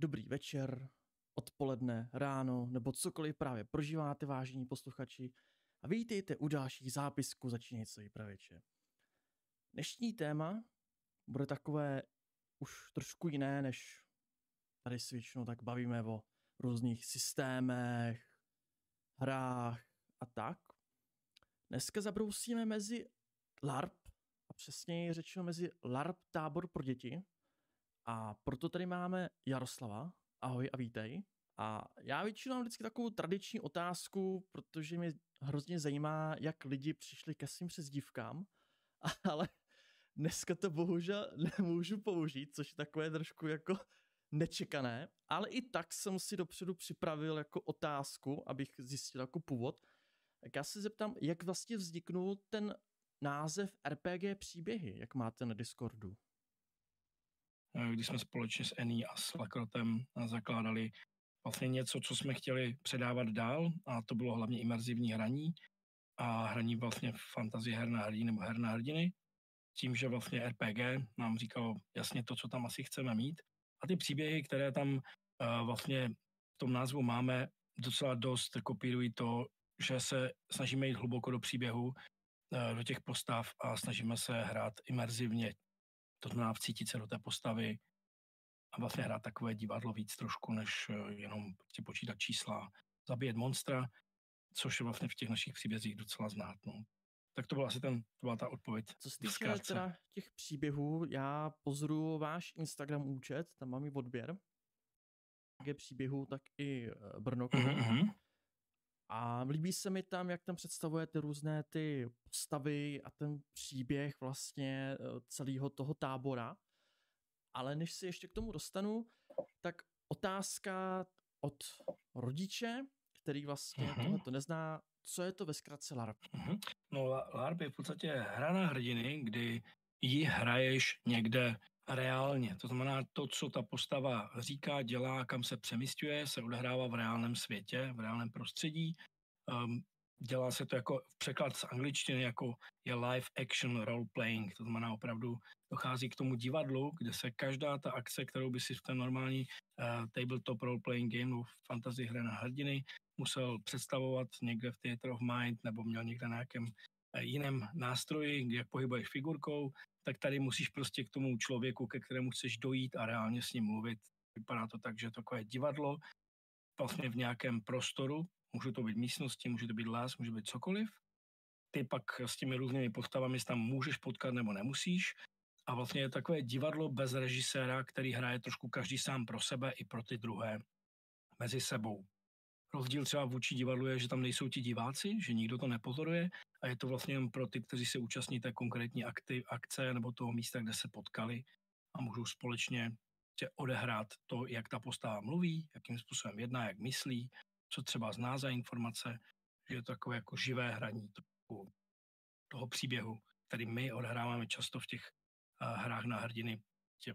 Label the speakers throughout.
Speaker 1: dobrý večer, odpoledne, ráno nebo cokoliv právě prožíváte, vážení posluchači. A vítejte u dalších zápisků začínající pravěče. Dnešní téma bude takové už trošku jiné, než tady si většinou tak bavíme o různých systémech, hrách a tak. Dneska zabrousíme mezi LARP, a přesněji řečeno mezi LARP tábor pro děti. A proto tady máme Jaroslava. Ahoj a vítej. A já většinou mám vždycky takovou tradiční otázku, protože mě hrozně zajímá, jak lidi přišli ke svým přezdívkám, ale dneska to bohužel nemůžu použít, což je takové trošku jako nečekané, ale i tak jsem si dopředu připravil jako otázku, abych zjistil jako původ. Tak já se zeptám, jak vlastně vzniknul ten název RPG příběhy, jak máte na Discordu?
Speaker 2: Když jsme společně s Ení a s Lakrotem zakládali vlastně něco, co jsme chtěli předávat dál a to bylo hlavně imerzivní hraní a hraní vlastně fantazie her na hrdiny nebo her na hrdiny. Tím, že vlastně RPG nám říkalo jasně to, co tam asi chceme mít. A ty příběhy, které tam uh, vlastně v tom názvu máme, docela dost kopírují to, že se snažíme jít hluboko do příběhu, uh, do těch postav a snažíme se hrát imerzivně. To znamená vcítit se do té postavy, a vlastně hrát takové divadlo víc trošku, než eh, jenom prostě počítat čísla, zabíjet monstra, což je vlastně v těch našich příbězích docela znát. No. Tak to byla asi ten, to byla ta odpověď.
Speaker 1: Co se týče teda těch příběhů, já pozoruju váš Instagram účet, tam mám i odběr. Je příběhů, tak i eh, Brno. Mm-hmm. A líbí se mi tam, jak tam představujete různé ty postavy a ten příběh vlastně eh, celého toho tábora. Ale než se ještě k tomu dostanu, tak otázka od rodiče, který vlastně uh-huh. tohle to nezná, co je to ve zkratce LARP? Uh-huh.
Speaker 2: No LARP je v podstatě hra na hrdiny, kdy ji hraješ někde reálně. To znamená, to, co ta postava říká, dělá, kam se přemysťuje, se odehrává v reálném světě, v reálném prostředí. Um, dělá se to jako překlad z angličtiny, jako je live action role playing, to znamená opravdu dochází k tomu divadlu, kde se každá ta akce, kterou by si v té normální uh, tabletop role playing game nebo fantasy hře na hrdiny musel představovat někde v Theater of Mind nebo měl někde na nějakém jiném nástroji, jak pohybuješ figurkou, tak tady musíš prostě k tomu člověku, ke kterému chceš dojít a reálně s ním mluvit. Vypadá to tak, že takové divadlo vlastně v nějakém prostoru, Můžou to být místnosti, může to být les, může být cokoliv. Ty pak s těmi různými postavami tam můžeš potkat nebo nemusíš. A vlastně je takové divadlo bez režiséra, který hraje trošku každý sám pro sebe i pro ty druhé mezi sebou. Rozdíl třeba vůči divadlu je, že tam nejsou ti diváci, že nikdo to nepozoruje a je to vlastně jen pro ty, kteří se účastní té konkrétní akty, akce nebo toho místa, kde se potkali a můžou společně odehrát to, jak ta postava mluví, jakým způsobem jedná, jak myslí, co třeba zná za informace, že je to takové jako živé hraní toho, toho příběhu, který my odhráváme často v těch uh, hrách na hrdiny,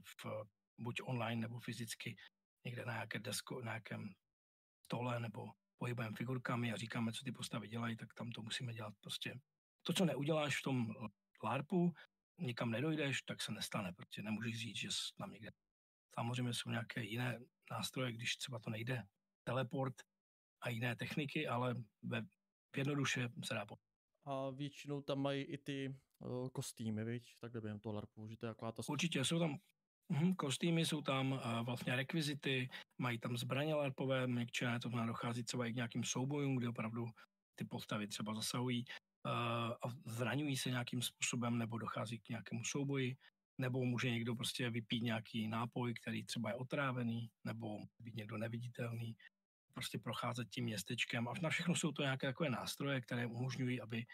Speaker 2: v, uh, buď online nebo fyzicky, někde na nějaké desko, na nějakém stole nebo pohybujeme figurkami a říkáme, co ty postavy dělají, tak tam to musíme dělat prostě. To, co neuděláš v tom LARPu, nikam nedojdeš, tak se nestane, protože nemůžeš říct, že tam někde. Samozřejmě jsou nějaké jiné nástroje, když třeba to nejde. Teleport a jiné techniky, ale ve, jednoduše se dá
Speaker 1: A většinou tam mají i ty uh, kostýmy, viď? Tak během toho LARPu, že to je taková ta...
Speaker 2: Určitě, jsou tam hm, kostýmy, jsou tam uh, vlastně rekvizity, mají tam zbraně LARPové měkčené, to znamená dochází třeba i k nějakým soubojům, kde opravdu ty postavy třeba zasahují uh, a zraňují se nějakým způsobem nebo dochází k nějakému souboji, nebo může někdo prostě vypít nějaký nápoj, který třeba je otrávený, nebo být někdo neviditelný, prostě procházet tím městečkem. A na všechno jsou to nějaké takové nástroje, které umožňují, aby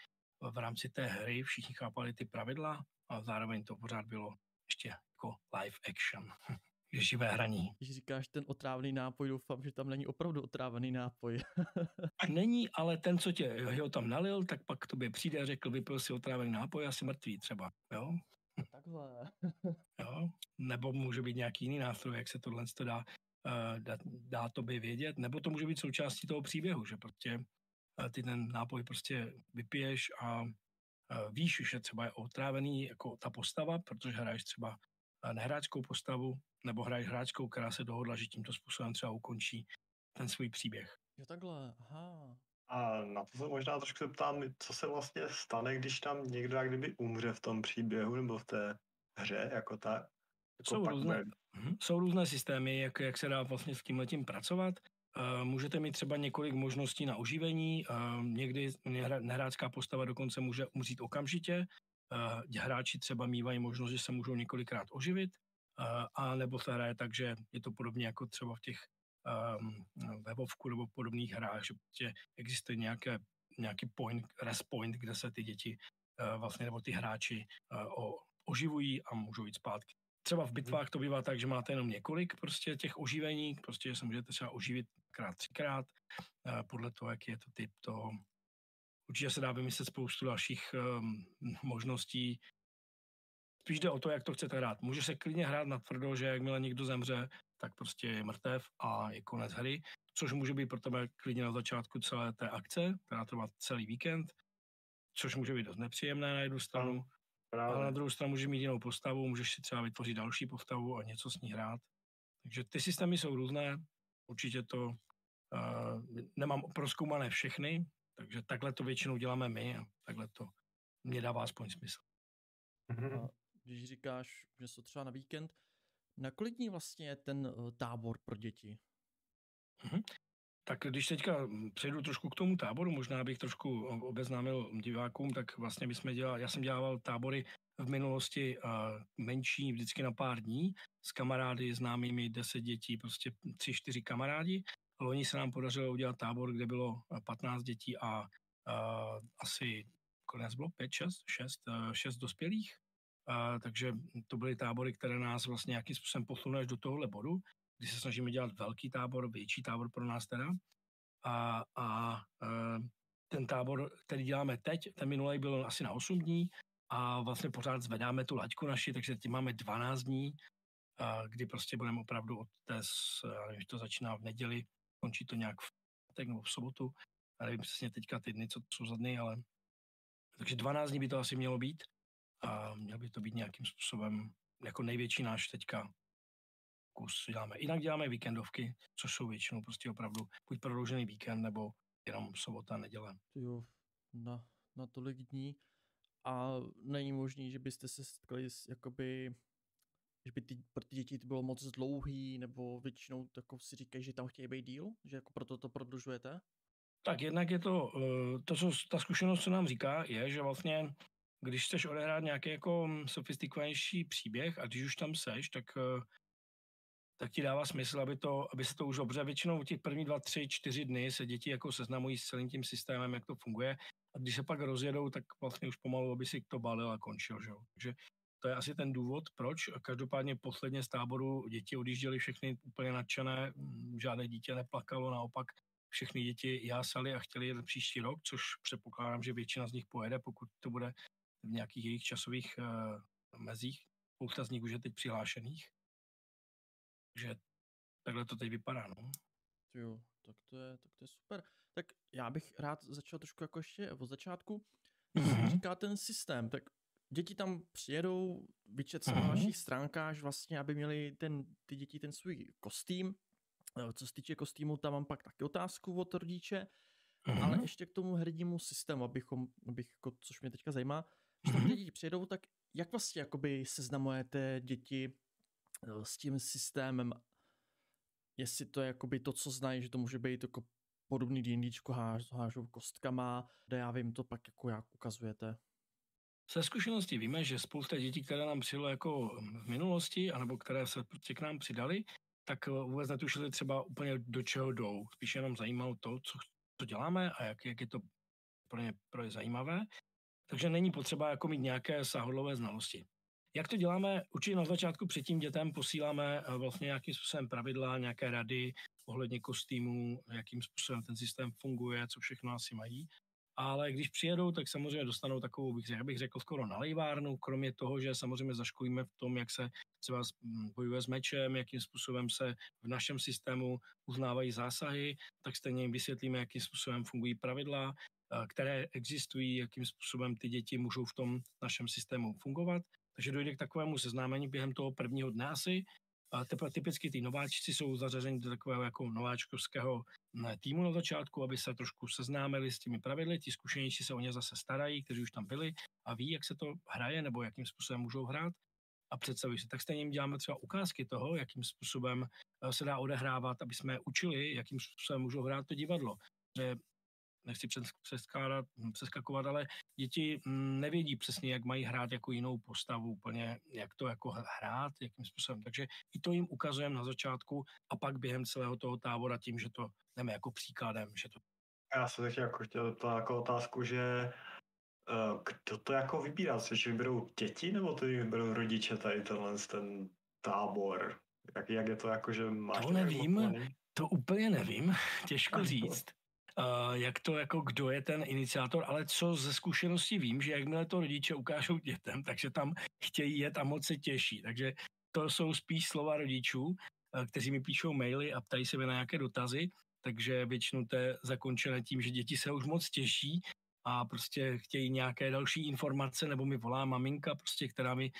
Speaker 2: v rámci té hry všichni chápali ty pravidla a zároveň to pořád bylo ještě jako live action, živé hraní.
Speaker 1: Když říkáš ten otrávený nápoj, doufám, že tam není opravdu otrávený nápoj.
Speaker 2: není, ale ten, co tě ho tam nalil, tak pak k tobě přijde a řekl, vypil si otrávený nápoj a jsi mrtvý třeba, jo?
Speaker 1: Takhle.
Speaker 2: jo? Nebo může být nějaký jiný nástroj, jak se tohle dá Eh, dá, dá tobě vědět, nebo to může být součástí toho příběhu, že prostě eh, ty ten nápoj prostě vypiješ a eh, víš, že třeba je otrávený jako ta postava, protože hraješ třeba nehráčskou postavu, nebo hraješ hráčkou, která se dohodla, že tímto způsobem třeba ukončí ten svůj příběh.
Speaker 1: Jo takhle, aha.
Speaker 3: A na to se možná trošku zeptám, co se vlastně stane, když tam někdo jak kdyby umře v tom příběhu nebo v té hře jako tak. Jako
Speaker 2: jsou, různé, uh, jsou různé systémy, jak, jak se dá vlastně s tím letím pracovat. Uh, můžete mít třeba několik možností na oživení. Uh, někdy nehráčská postava dokonce může umřít okamžitě. Uh, hráči třeba mývají možnost, že se můžou několikrát oživit. Uh, a nebo se hraje tak, že je to podobně jako třeba v těch um, webovku nebo podobných hrách, že prostě existuje nějaké, nějaký point, rest point, kde se ty děti uh, vlastně nebo ty hráči uh, o, oživují a můžou jít zpátky. Třeba v mhm. bitvách to bývá tak, že máte jenom několik prostě těch oživení, prostě že se můžete třeba oživit krát, třikrát, uh, podle toho, jaký je to typ toho. Určitě se dá vymyslet spoustu dalších um, možností, Spíš jde o to, jak to chcete hrát. Může se klidně hrát na tvrdo, že jakmile někdo zemře, tak prostě je mrtev a je konec hry, což může být pro tebe klidně na začátku celé té akce, která trvá celý víkend, což může být dost nepříjemné na jednu stranu, Právě. ale na druhou stranu můžeš mít jinou postavu, můžeš si třeba vytvořit další postavu a něco s ní hrát. Takže ty systémy jsou různé, určitě to uh, nemám proskoumané všechny, takže takhle to většinou děláme my a takhle to mě dává aspoň smysl.
Speaker 1: Mm-hmm když říkáš, že jsou třeba na víkend, na kolik dní vlastně je ten uh, tábor pro děti?
Speaker 2: Mm-hmm. Tak když teďka hm, přejdu trošku k tomu táboru, možná bych trošku obeznámil divákům, tak vlastně my jsme dělali, já jsem dělal tábory v minulosti uh, menší, vždycky na pár dní, s kamarády, známými, deset dětí, prostě tři, čtyři kamarádi. Loni se nám podařilo udělat tábor, kde bylo 15 dětí a uh, asi konec bylo 5, 6, 6, 6 dospělých. A, takže to byly tábory, které nás vlastně nějakým způsobem posunuly až do tohohle bodu, kdy se snažíme dělat velký tábor, větší tábor pro nás teda. A, a, a ten tábor, který děláme teď, ten minulý byl asi na 8 dní a vlastně pořád zvedáme tu laťku naši, takže teď máme 12 dní, kdy prostě budeme opravdu od té, když to začíná v neděli, končí to nějak v pátek nebo v sobotu, a nevím přesně teďka ty dny, co jsou za dny, ale takže 12 dní by to asi mělo být a měl by to být nějakým způsobem jako největší náš teďka kus děláme. Jinak děláme víkendovky, což jsou většinou prostě opravdu buď prodloužený víkend, nebo jenom sobota, neděle.
Speaker 1: Jo, na, na tolik dní. A není možný, že byste se setkali s, jakoby, že by ty, pro ty děti to bylo moc dlouhý, nebo většinou jako si říkají, že tam chtějí být díl, že jako proto to prodlužujete?
Speaker 2: Tak jednak je to, eh, to, co ta zkušenost, co nám říká, je, že vlastně když chceš odehrát nějaký jako sofistikovanější příběh a když už tam seš, tak, eh, tak ti dává smysl, aby, to, aby se to už dobře, většinou těch první dva, tři, čtyři dny se děti jako seznamují s celým tím systémem, jak to funguje a když se pak rozjedou, tak vlastně už pomalu, aby si to balil a končil. Že? Takže to je asi ten důvod, proč. Každopádně posledně z táboru děti odjížděly všechny úplně nadšené, mm, žádné dítě neplakalo, naopak všechny děti jásali a chtěli jít příští rok, což předpokládám, že většina z nich pojede, pokud to bude v nějakých jejich časových uh, mezích. Spousta z nich už je teď přihlášených. Takže takhle to teď vypadá, no.
Speaker 1: Jo, tak to je, tak to je super. Tak já bych rád začal trošku jako ještě od začátku. Mm-hmm. Říká ten systém, tak děti tam přijedou, vyčet se mm-hmm. na mhm. vašich stránkách vlastně, aby měli ten, ty děti ten svůj kostým. Eh, co se týče kostýmu, tam mám pak taky otázku od rodiče, mm-hmm. ale ještě k tomu hernímu systému, abychom, abych, jako, což mě teďka zajímá, když tam děti přijedou, tak jak vlastně jakoby seznamujete děti eh, s tím systémem, jestli to je jakoby to, co znají, že to může být jako podobný D&Dčko, háž, hážou kostkama, kde já vím, to pak jako jak ukazujete.
Speaker 2: Se zkušeností víme, že spousta dětí, které nám přijelo jako v minulosti, anebo které se prostě k nám přidali, tak eh, vůbec netušili třeba úplně do čeho jdou. Spíš jenom zajímalo to, co, co děláme a jak, jak je to pro ně, pro ně zajímavé. Takže není potřeba jako mít nějaké sáhodlové znalosti. Jak to děláme? Určitě na začátku před tím dětem posíláme eh, vlastně nějakým způsobem pravidla, nějaké rady ohledně kostýmů, jakým způsobem ten systém funguje, co všechno asi mají. Ale když přijedou, tak samozřejmě dostanou takovou, bych, jak bych řekl, skoro nalejvárnu, kromě toho, že samozřejmě zaškolíme v tom, jak se třeba bojuje s mečem, jakým způsobem se v našem systému uznávají zásahy, tak stejně jim vysvětlíme, jakým způsobem fungují pravidla, které existují, jakým způsobem ty děti můžou v tom našem systému fungovat. Takže dojde k takovému seznámení během toho prvního dne asi. A teprve typicky ty nováčci jsou zařazeni do takového jako nováčkovského týmu na začátku, aby se trošku seznámili s těmi pravidly. Ti zkušenější se o ně zase starají, kteří už tam byli a ví, jak se to hraje nebo jakým způsobem můžou hrát a představují si. Tak stejně jim děláme třeba ukázky toho, jakým způsobem eh, se dá odehrávat, aby jsme učili, jakým způsobem můžou hrát to divadlo. Že nechci přeskádat, přeskakovat, ale děti mm, nevědí přesně, jak mají hrát jako jinou postavu, úplně jak to jako hrát, jakým způsobem. Takže i to jim ukazujeme na začátku a pak během celého toho tábora tím, že to jdeme jako příkladem, že to
Speaker 3: já jsem teď jako chtěl to jako otázku, že uh, kdo to jako vybírá? že vyberou děti nebo to vyberou rodiče tady tenhle ten tábor? Jak, jak je to jako, že máš...
Speaker 2: To nevím, to úplně nevím, těžko říct jak to jako kdo je ten iniciátor, ale co ze zkušenosti vím, že jakmile to rodiče ukážou dětem, takže tam chtějí jet a moc se těší. Takže to jsou spíš slova rodičů, uh, kteří mi píšou maily a ptají se mi na nějaké dotazy, takže většinou to je zakončené tím, že děti se už moc těší a prostě chtějí nějaké další informace, nebo mi volá maminka, prostě, která mi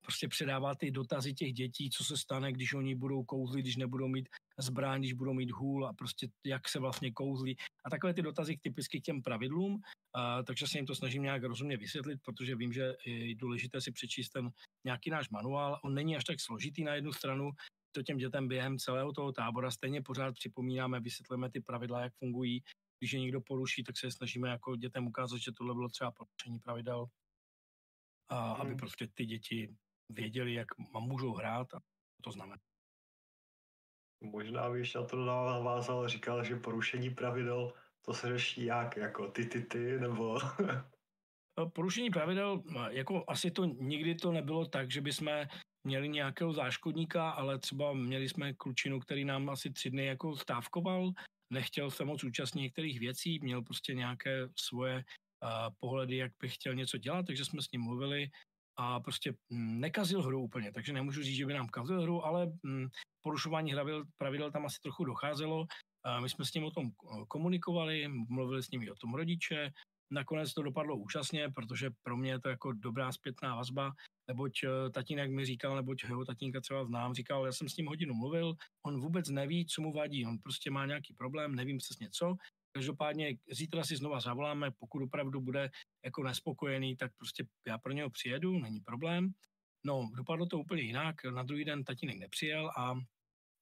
Speaker 2: prostě předává ty dotazy těch dětí, co se stane, když oni budou kouzlit, když nebudou mít zbraň, když budou mít hůl a prostě jak se vlastně kouzlí. A takové ty dotazy k typicky k těm pravidlům, uh, takže se jim to snažím nějak rozumně vysvětlit, protože vím, že je důležité si přečíst ten nějaký náš manuál. On není až tak složitý na jednu stranu, to těm dětem během celého toho tábora stejně pořád připomínáme, vysvětlujeme ty pravidla, jak fungují. Když je někdo poruší, tak se snažíme jako dětem ukázat, že tohle bylo třeba porušení pravidel, a hmm. aby prostě ty děti věděli, jak můžou hrát a to znamená.
Speaker 3: Možná bych na to navázal, říkal, že porušení pravidel, to se řeší jak, jako ty, ty, ty, nebo...
Speaker 2: Porušení pravidel, jako asi to nikdy to nebylo tak, že bychom měli nějakého záškodníka, ale třeba měli jsme klučinu, který nám asi tři dny jako stávkoval, nechtěl se moc účastnit některých věcí, měl prostě nějaké svoje pohledy, jak by chtěl něco dělat, takže jsme s ním mluvili a prostě mm, nekazil hru úplně, takže nemůžu říct, že by nám kazil hru, ale mm, porušování pravidel, pravidel tam asi trochu docházelo. My jsme s ním o tom komunikovali, mluvili s nimi o tom rodiče, nakonec to dopadlo úžasně, protože pro mě je to jako dobrá zpětná vazba, neboť eh, tatínek mi říkal, neboť jeho tatínka třeba znám, říkal, já jsem s ním hodinu mluvil, on vůbec neví, co mu vadí, on prostě má nějaký problém, nevím přesně co, Každopádně zítra si znova zavoláme, pokud opravdu bude jako nespokojený, tak prostě já pro něho přijedu, není problém. No, dopadlo to úplně jinak. Na druhý den tatínek nepřijel a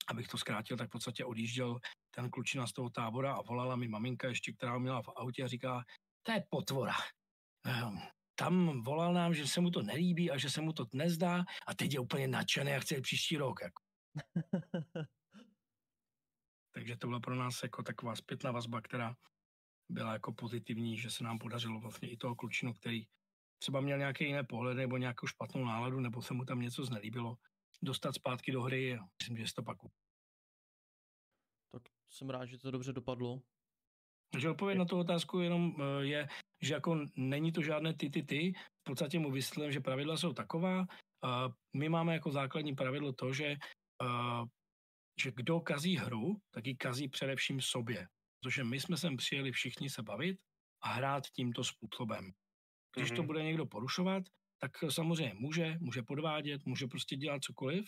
Speaker 2: abych to zkrátil, tak v podstatě odjížděl ten klučina z toho tábora a volala mi maminka ještě, která ho měla v autě a říká, to je potvora. Ehm, tam volal nám, že se mu to nelíbí a že se mu to nezdá a teď je úplně nadšený a chce příští rok. Jako. Takže to byla pro nás jako taková zpětná vazba, která byla jako pozitivní, že se nám podařilo vlastně i toho klučinu, který třeba měl nějaké jiné pohledy nebo nějakou špatnou náladu, nebo se mu tam něco znelíbilo, dostat zpátky do hry a myslím, že se to pak
Speaker 1: Tak jsem rád, že to dobře dopadlo.
Speaker 2: Takže odpověď na tu otázku jenom eh, je, že jako není to žádné ty, ty, ty. V podstatě mu vysvětlím, že pravidla jsou taková. My máme jako základní pravidlo to, že eh, že kdo kazí hru, tak ji kazí především sobě. Protože my jsme sem přijeli všichni se bavit a hrát tímto způsobem. Když mm-hmm. to mhm. bude někdo porušovat, tak samozřejmě může, může podvádět, může prostě dělat cokoliv.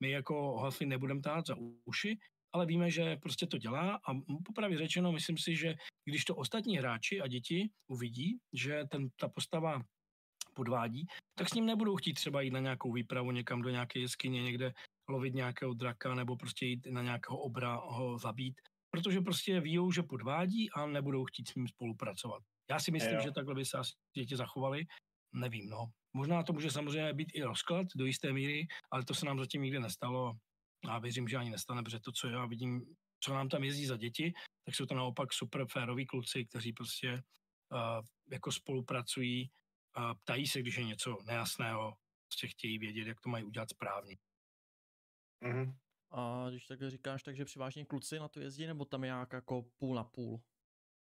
Speaker 2: My jako hlasy nebudeme tát za uši, ale víme, že prostě to dělá a popravě řečeno, myslím si, že když to ostatní hráči a děti uvidí, že ten, ta postava podvádí, tak s ním nebudou chtít třeba jít na nějakou výpravu někam do nějaké jeskyně někde lovit nějakého draka nebo prostě jít na nějakého obra ho zabít, protože prostě ví, že podvádí a nebudou chtít s ním spolupracovat. Já si myslím, že takhle by se asi děti zachovali. Nevím, no. Možná to může samozřejmě být i rozklad do jisté míry, ale to se nám zatím nikdy nestalo a věřím, že ani nestane, protože to, co já vidím, co nám tam jezdí za děti, tak jsou to naopak super féroví kluci, kteří prostě uh, jako spolupracují a ptají se, když je něco nejasného, prostě chtějí vědět, jak to mají udělat správně.
Speaker 1: Mm-hmm. A když takhle říkáš, takže převážně kluci na to jezdí, nebo tam je nějak jako půl na půl?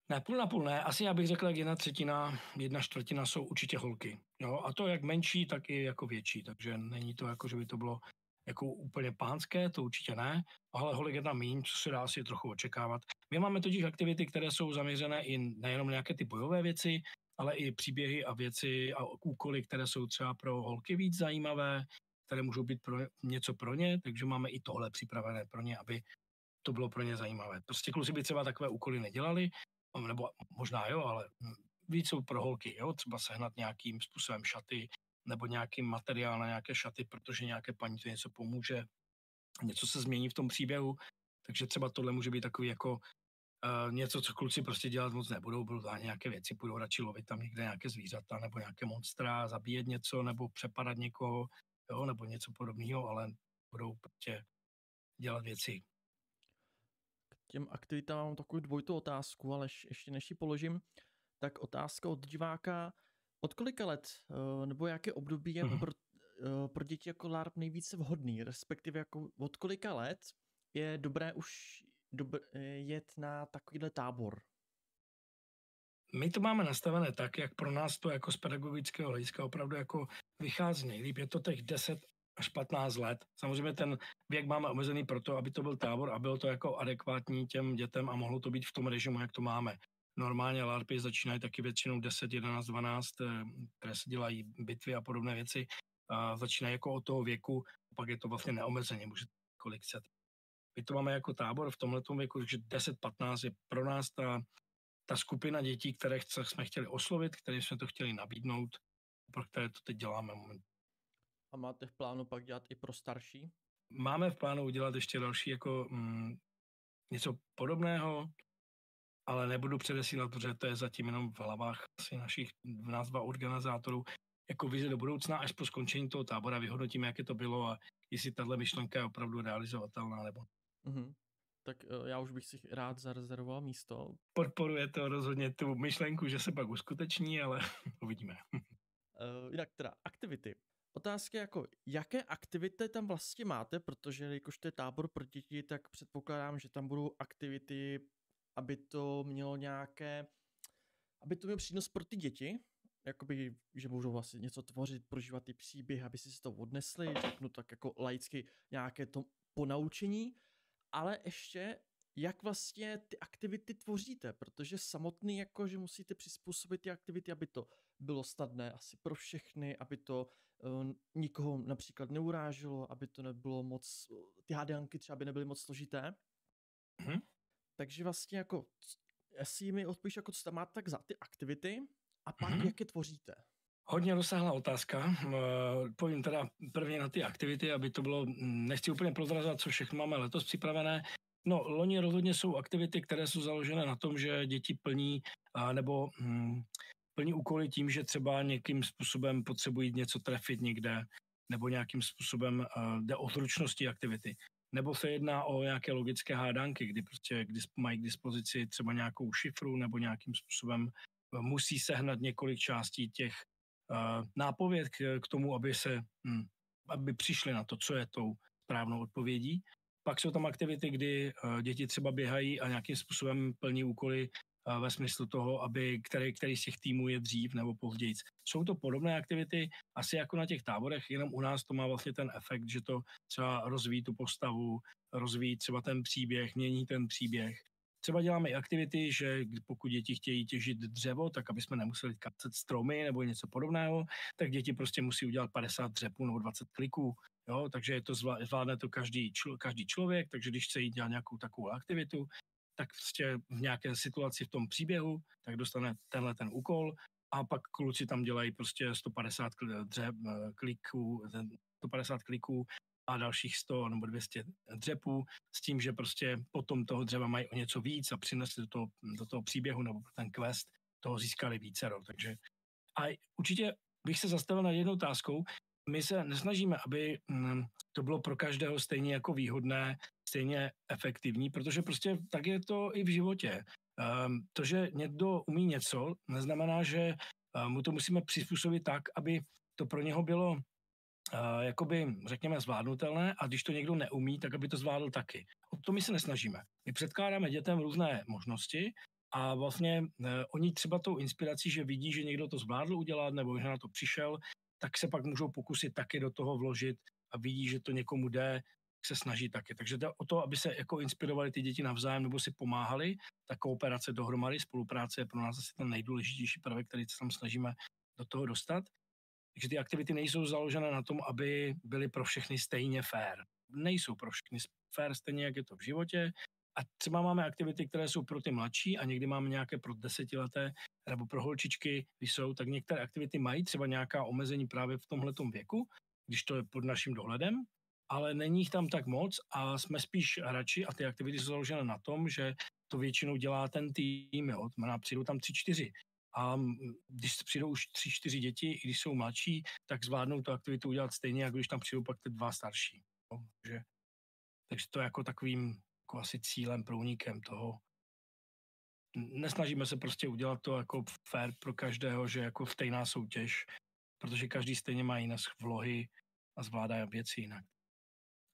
Speaker 2: Ne, půl na půl ne. Asi já bych řekl, jak jedna třetina, jedna čtvrtina jsou určitě holky. Jo? A to jak menší, tak i jako větší. Takže není to jako, že by to bylo jako úplně pánské, to určitě ne, ale holik je tam míň, co se dá asi trochu očekávat. My máme totiž aktivity, které jsou zaměřené i nejenom nějaké ty bojové věci, ale i příběhy a věci a úkoly, které jsou třeba pro holky víc zajímavé, které můžou být pro něco pro ně, takže máme i tohle připravené pro ně, aby to bylo pro ně zajímavé. Prostě kluci by třeba takové úkoly nedělali, nebo možná jo, ale víc jsou pro holky, jo, třeba sehnat nějakým způsobem šaty, nebo nějaký materiál na nějaké šaty, protože nějaké paní to něco pomůže, něco se změní v tom příběhu, takže třeba tohle může být takový jako uh, něco, co kluci prostě dělat moc nebudou, budou tam nějaké věci, budou radši lovit tam někde nějaké zvířata nebo nějaké monstra, zabíjet něco nebo přepadat někoho, jo, nebo něco podobného, ale budou prostě dělat věci.
Speaker 1: K těm aktivitám mám takovou dvojitou otázku, ale ještě než ji položím, tak otázka od diváka, od kolika let eh, nebo jaké období je mm-hmm. pro, eh, pro děti jako LARP nejvíce vhodný, respektive jako od kolika let je dobré už dobr, eh, jet na takovýhle tábor?
Speaker 2: My to máme nastavené tak, jak pro nás to jako z pedagogického hlediska opravdu jako vychází nejlíp. Je to těch 10 až 15 let. Samozřejmě ten věk máme omezený proto, aby to byl tábor a bylo to jako adekvátní těm dětem a mohlo to být v tom režimu, jak to máme. Normálně LARPy začínají taky většinou 10, 11, 12, které se dělají bitvy a podobné věci. A začínají jako od toho věku, pak je to vlastně neomezeně, může kolik chcete. My to máme jako tábor v tomhle věku, takže 10-15 je pro nás ta, ta skupina dětí, které chce, jsme chtěli oslovit, které jsme to chtěli nabídnout, pro které to teď děláme moment.
Speaker 1: A máte v plánu pak dělat i pro starší?
Speaker 2: Máme v plánu udělat ještě další jako mm, něco podobného, ale nebudu předesílat, protože to je zatím jenom v hlavách asi našich, v nás dva organizátorů, jako vize do budoucna, až po skončení toho tábora vyhodnotíme, jaké to bylo a jestli tahle myšlenka je opravdu realizovatelná nebo.
Speaker 1: Mm-hmm. Tak uh, já už bych si rád zarezervoval místo.
Speaker 2: Podporuje to rozhodně tu myšlenku, že se pak uskuteční, ale uvidíme.
Speaker 1: Uh, jinak teda aktivity. Otázka jako, jaké aktivity tam vlastně máte, protože jakož to je tábor pro děti, tak předpokládám, že tam budou aktivity aby to mělo nějaké, aby to mělo přínos pro ty děti, jakoby, že můžou vlastně něco tvořit, prožívat ty příběhy, aby si to odnesli, řeknu tak jako laicky nějaké to ponaučení, ale ještě jak vlastně ty aktivity tvoříte, protože samotný jako, že musíte přizpůsobit ty aktivity, aby to bylo snadné asi pro všechny, aby to uh, nikoho například neuráželo, aby to nebylo moc, ty hádanky třeba by nebyly moc složité. Mm-hmm. Takže vlastně jako, jestli mi odpovíš, jako co tam máte tak za ty aktivity a pak mm-hmm. jak je tvoříte?
Speaker 2: Hodně rozsáhlá otázka. Povím teda prvně na ty aktivity, aby to bylo, nechci úplně prozrazovat, co všechno máme letos připravené. No, loni rozhodně jsou aktivity, které jsou založené na tom, že děti plní nebo hm, plní úkoly tím, že třeba nějakým způsobem potřebují něco trefit někde, nebo nějakým způsobem uh, jde o zručnosti aktivity nebo se jedná o nějaké logické hádanky, kdy prostě mají k dispozici třeba nějakou šifru nebo nějakým způsobem eh, musí sehnat několik částí těch uh, nápověd k, k tomu, aby se, hm, aby přišli na to, co je tou správnou odpovědí. Pak jsou tam aktivity, kdy děti třeba běhají a nějakým způsobem plní úkoly ve smyslu toho, aby který, který z těch týmů je dřív nebo později. Jsou to podobné aktivity, asi jako na těch táborech, jenom u nás to má vlastně ten efekt, že to třeba rozvíjí tu postavu, rozvíjí třeba ten příběh, mění ten příběh. Třeba děláme i aktivity, že pokud děti chtějí těžit dřevo, tak aby jsme nemuseli kacet stromy nebo něco podobného, tak děti prostě musí udělat 50 dřepů nebo 20 kliků. Jo, takže je to zvládne to každý, člo, každý člověk, takže když chce jít dělat nějakou takovou aktivitu, tak prostě v nějaké situaci v tom příběhu, tak dostane tenhle ten úkol a pak kluci tam dělají prostě 150 dřeb, eh, kliků, 150 kliků a dalších 100 nebo 200 dřepů s tím, že prostě potom toho dřeva mají o něco víc a přinesli do toho, do toho příběhu nebo ten quest toho získali více. Takže a určitě bych se zastavil na jednou otázkou. My se nesnažíme, aby mm, to bylo pro každého stejně jako výhodné stejně efektivní, protože prostě tak je to i v životě. Um, to, že někdo umí něco, neznamená, že uh, mu to musíme přizpůsobit tak, aby to pro něho bylo uh, jakoby, řekněme, zvládnutelné a když to někdo neumí, tak aby to zvládl taky. O to my se nesnažíme. My předkládáme dětem různé možnosti a vlastně uh, oni třeba tou inspirací, že vidí, že někdo to zvládl udělat nebo že na to přišel, tak se pak můžou pokusit taky do toho vložit a vidí, že to někomu jde, se snaží taky. Takže o to, aby se jako inspirovali ty děti navzájem nebo si pomáhali. Ta kooperace dohromady, spolupráce je pro nás asi ten nejdůležitější prvek, který se tam snažíme do toho dostat. Takže ty aktivity nejsou založené na tom, aby byly pro všechny stejně fair. Nejsou pro všechny fair stejně, jak je to v životě. A třeba máme aktivity, které jsou pro ty mladší a někdy máme nějaké pro desetileté nebo pro holčičky, když jsou, tak některé aktivity mají třeba nějaká omezení právě v tomhle věku, když to je pod naším dohledem, ale není jich tam tak moc a jsme spíš hráči a ty aktivity jsou založené na tom, že to většinou dělá ten tým, jo. Znamená, přijdou tam tři, čtyři. A když přijdou už tři, čtyři děti, i když jsou mladší, tak zvládnou tu aktivitu udělat stejně, jako když tam přijdou pak ty dva starší. Jo. Takže, takže to je jako takovým jako asi cílem, průnikem toho. Nesnažíme se prostě udělat to jako fair pro každého, že jako stejná soutěž, protože každý stejně má jiné vlohy a zvládá věci jinak.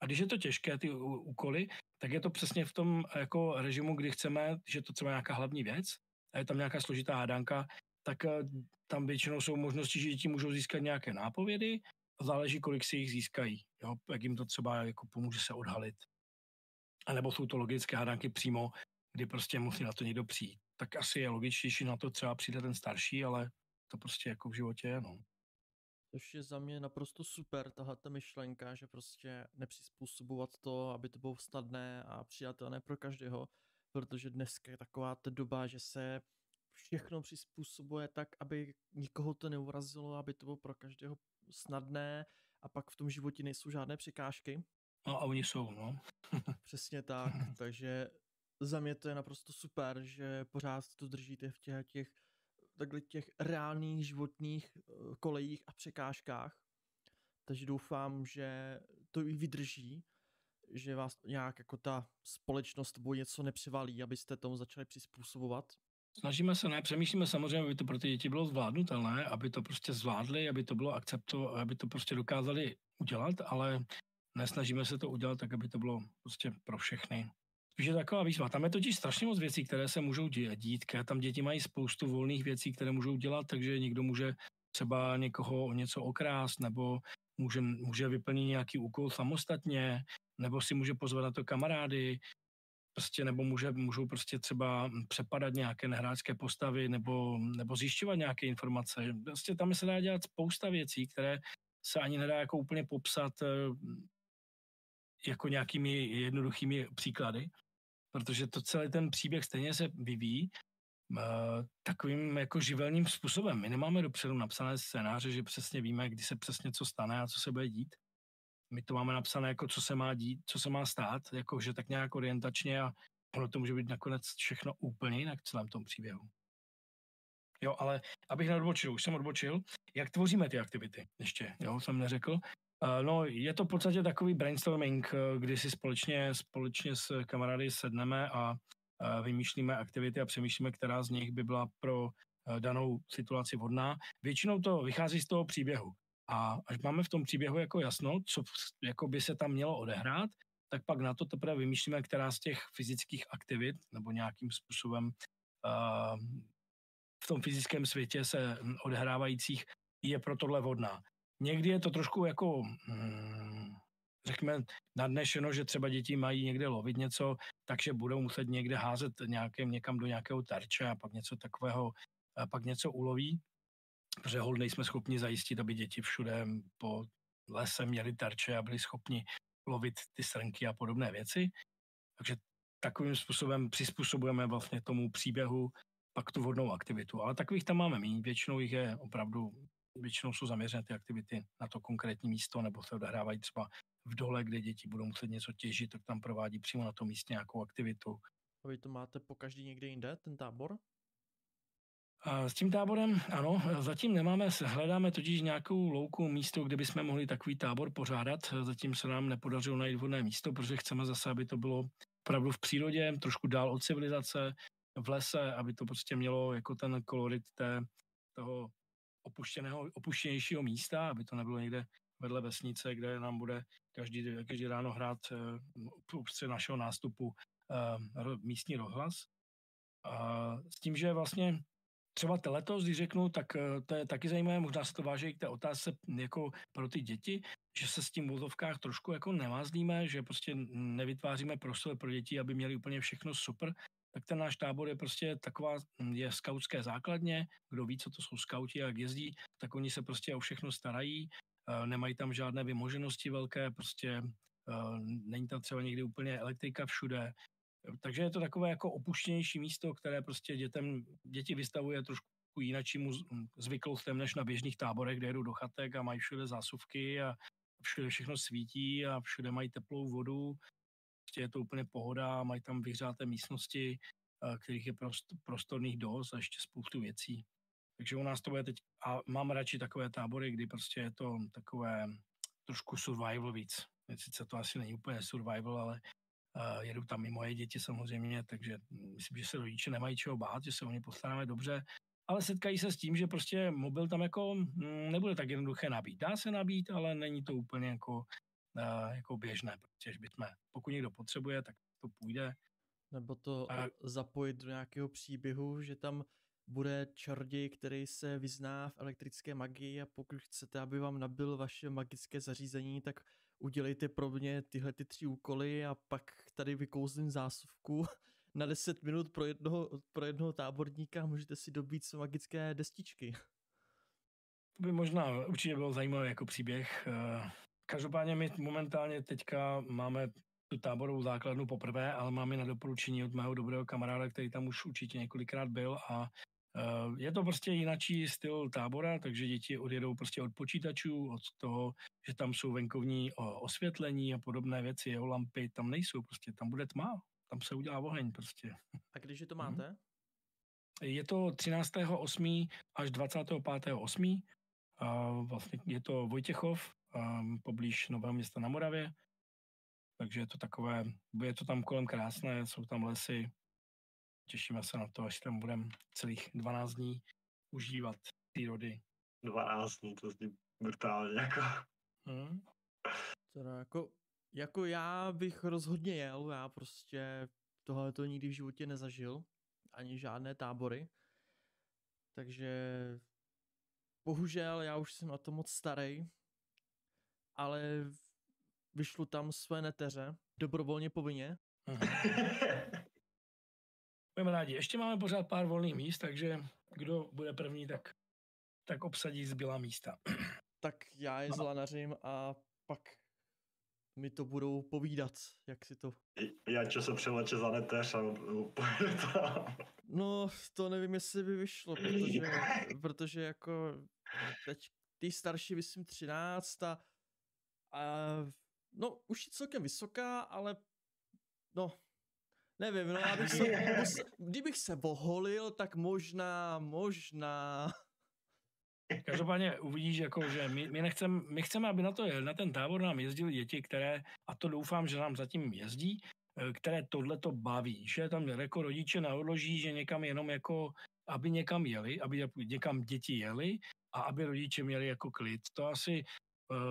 Speaker 2: A když je to těžké, ty úkoly, tak je to přesně v tom jako režimu, kdy chceme, že to třeba nějaká hlavní věc, a je tam nějaká složitá hádanka, tak eh, tam většinou jsou možnosti, že děti můžou získat nějaké nápovědy, záleží, kolik si jich získají, jo, jak jim to třeba jako pomůže se odhalit. A nebo jsou to logické hádanky přímo, kdy prostě musí na to někdo přijít. Tak asi je logičtější na to třeba přijde ten starší, ale to prostě jako v životě je, no.
Speaker 1: Což je za mě naprosto super, tahle ta myšlenka, že prostě nepřizpůsobovat to, aby to bylo snadné a přijatelné pro každého, protože dneska je taková ta doba, že se všechno přizpůsobuje tak, aby nikoho to neurazilo, aby to bylo pro každého snadné a pak v tom životě nejsou žádné překážky.
Speaker 2: No a oni jsou, no.
Speaker 1: Přesně tak, takže za mě to je naprosto super, že pořád to držíte v těch, těch takhle těch reálných životních eh, kolejích a překážkách. Takže doufám, že to i vydrží, že vás nějak jako ta společnost nebo něco nepřivalí, abyste tomu začali přizpůsobovat.
Speaker 2: Snažíme se, ne, přemýšlíme samozřejmě, aby to pro ty děti bylo zvládnutelné, aby to prostě zvládli, aby to bylo akcepto, aby to prostě dokázali udělat, ale nesnažíme se to udělat tak, aby to bylo prostě pro všechny. Spíš je taková výzva. Tam je totiž strašně moc věcí, které se můžou dít. Tam děti mají spoustu volných věcí, které můžou dělat, takže někdo může třeba někoho o něco okrást, nebo může, může vyplnit nějaký úkol samostatně, nebo si může pozvat na to kamarády, prostě, nebo může, můžou prostě třeba přepadat nějaké nehráčské postavy, nebo, nebo zjišťovat nějaké informace. Prostě tam se dá dělat spousta věcí, které se ani nedá jako úplně popsat eh, jako nějakými jednoduchými příklady, protože to celý ten příběh stejně se vyvíjí uh, takovým jako živelným způsobem. My nemáme dopředu napsané scénáře, že přesně víme, kdy se přesně co stane a co se bude dít. My to máme napsané jako co se má dít, co se má stát, jako že tak nějak orientačně a ono to může být nakonec všechno úplně jinak v celém tom příběhu. Jo, ale abych neodbočil, už jsem odbočil, jak tvoříme ty aktivity ještě, jo, jsem neřekl. Uh, no, je to v podstatě takový brainstorming, eh, kdy si společně, společně s kamarády sedneme a uh, vymýšlíme aktivity a přemýšlíme, která z nich by byla pro danou situaci vhodná. Většinou to vychází z toho příběhu. A až máme v tom příběhu jako jasno, co jako by se tam mělo odehrát, tak pak na to teprve vymýšlíme, která z těch fyzických aktivit nebo nějakým způsobem uh, v tom fyzickém světě se odehrávajících je pro tohle vhodná. Někdy je to trošku jako, hmm, řekněme, nadnešeno, že třeba děti mají někde lovit něco, takže budou muset někde házet nějakém, někam do nějakého terče a pak něco takového, a pak něco uloví, protože hol nejsme schopni zajistit, aby děti všude po lese měli terče a byli schopni lovit ty srnky a podobné věci. Takže takovým způsobem přizpůsobujeme vlastně tomu příběhu pak tu vhodnou aktivitu. Ale takových tam máme méně, většinou jich je opravdu většinou jsou zaměřené ty aktivity na to konkrétní místo, nebo se odehrávají třeba v dole, kde děti budou muset něco těžit, tak tam provádí přímo na tom místě nějakou aktivitu.
Speaker 1: A vy to máte po každý někde jinde, ten tábor?
Speaker 2: A s tím táborem, ano, zatím nemáme, hledáme totiž nějakou louku místo, kde bychom mohli takový tábor pořádat. Zatím se nám nepodařilo najít vhodné místo, protože chceme zase, aby to bylo opravdu v přírodě, trošku dál od civilizace, v lese, aby to prostě mělo jako ten kolorit té, toho opuštěného, opuštěnějšího místa, aby to nebylo někde vedle vesnice, kde nám bude každý, každý ráno hrát uh, našeho nástupu uh, místní rozhlas. A s tím, že vlastně třeba letos, když řeknu, tak uh, to je taky zajímavé, možná se to váží k té otázce jako pro ty děti, že se s tím v vozovkách trošku jako nemázlíme, že prostě nevytváříme prostor pro děti, aby měli úplně všechno super, tak ten náš tábor je prostě taková, hm, je skautské základně, kdo ví, co to jsou skauti a jak jezdí, tak oni se prostě o všechno starají, eh, nemají tam žádné vymoženosti velké, prostě eh, není tam třeba někdy úplně elektrika všude, takže je to takové jako opuštěnější místo, které prostě dětem, děti vystavuje trošku jinačímu zvyklostem než na běžných táborech, kde jedou do chatek a mají všude zásuvky a všude všechno svítí a všude mají teplou vodu. Prostě je to úplně pohoda, mají tam vyhřáté místnosti, kterých je prostorných dost a ještě spoustu věcí. Takže u nás to bude teď, a mám radši takové tábory, kdy prostě je to takové trošku survival víc. Sice to asi není úplně survival, ale uh, jedu tam i moje děti samozřejmě, takže myslím, že se rodiče nemají čeho bát, že se o ně postaráme dobře ale setkají se s tím, že prostě mobil tam jako mm, nebude tak jednoduché nabít. Dá se nabít, ale není to úplně jako, jako běžné, protože bychom, pokud někdo potřebuje, tak to půjde.
Speaker 1: Nebo to a... zapojit do nějakého příběhu, že tam bude čaroděj, který se vyzná v elektrické magii a pokud chcete, aby vám nabil vaše magické zařízení, tak udělejte pro mě tyhle ty tři úkoly a pak tady vykouzlím zásuvku na 10 minut pro jednoho, pro jednoho táborníka můžete si dobít své magické destičky.
Speaker 2: To by možná určitě bylo zajímavé jako příběh. Každopádně my momentálně teďka máme tu táborovou základnu poprvé, ale máme na doporučení od mého dobrého kamaráda, který tam už určitě několikrát byl a eh, je to prostě jinačí styl tábora, takže děti odjedou prostě od počítačů, od toho, že tam jsou venkovní osvětlení a podobné věci, jeho lampy tam nejsou, prostě tam bude tma, tam se udělá oheň prostě.
Speaker 1: A když je to mhm. máte?
Speaker 2: Je to 13.8. až 25.8. A vlastně je to Vojtěchov, poblíž Nového města na Moravě. Takže je to takové, bude to tam kolem krásné, jsou tam lesy. Těšíme se na to, až tam budeme celých 12 dní užívat přírody.
Speaker 3: 12 dní, to zní brutálně jako. Hmm.
Speaker 1: Teda jako jako já bych rozhodně jel, já prostě tohle to nikdy v životě nezažil, ani žádné tábory. Takže bohužel já už jsem na to moc starý, ale vyšlu tam své neteře, dobrovolně povinně.
Speaker 2: Budeme rádi. Ještě máme pořád pár volných míst, takže kdo bude první, tak, tak obsadí zbylá místa.
Speaker 1: Tak já je zlanařím a pak mi to budou povídat, jak si to...
Speaker 3: Já čo se přileče za neteř a
Speaker 1: No, to nevím, jestli by vyšlo, protože, protože jako teď ty starší vysím 13 a, a no, už je celkem vysoká, ale no, nevím, no, abych se, kdybych se voholil, tak možná, možná...
Speaker 2: Každopádně uvidíš, jako, že my, my, nechcem, my chceme, aby na, to, na ten tábor nám jezdili děti, které, a to doufám, že nám zatím jezdí, eh, které tohle to baví, že tam jako rodiče naodloží, že někam jenom jako, aby někam jeli, aby někam děti jeli a aby rodiče měli jako klid. To asi,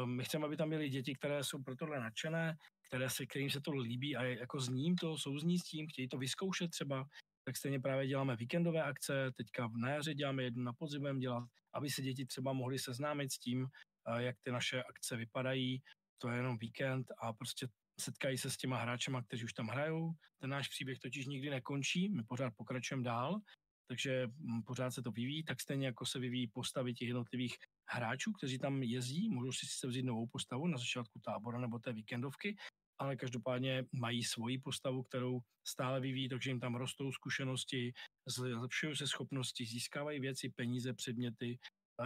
Speaker 2: my chceme, aby tam měli děti, které jsou pro tohle nadšené, které se, kterým se to líbí a jako s ním to souzní s tím, chtějí to vyzkoušet třeba, tak stejně právě děláme víkendové akce, teďka v jaře děláme jednu na podzimem dělat, aby se děti třeba mohly seznámit s tím, eh, jak ty naše akce vypadají, to je jenom víkend a prostě setkají se s těma hráčema, kteří už tam hrajou. Ten náš příběh totiž nikdy nekončí, my pořád pokračujeme dál, takže hm, pořád se to vyvíjí, tak stejně jako se vyvíjí postavy těch jednotlivých hráčů, kteří tam jezdí, můžou si se vzít novou postavu na začátku tábora nebo té víkendovky ale každopádně mají svoji postavu, kterou stále vyvíjí, takže jim tam rostou zkušenosti, zlepšují se schopnosti, získávají věci, peníze, předměty,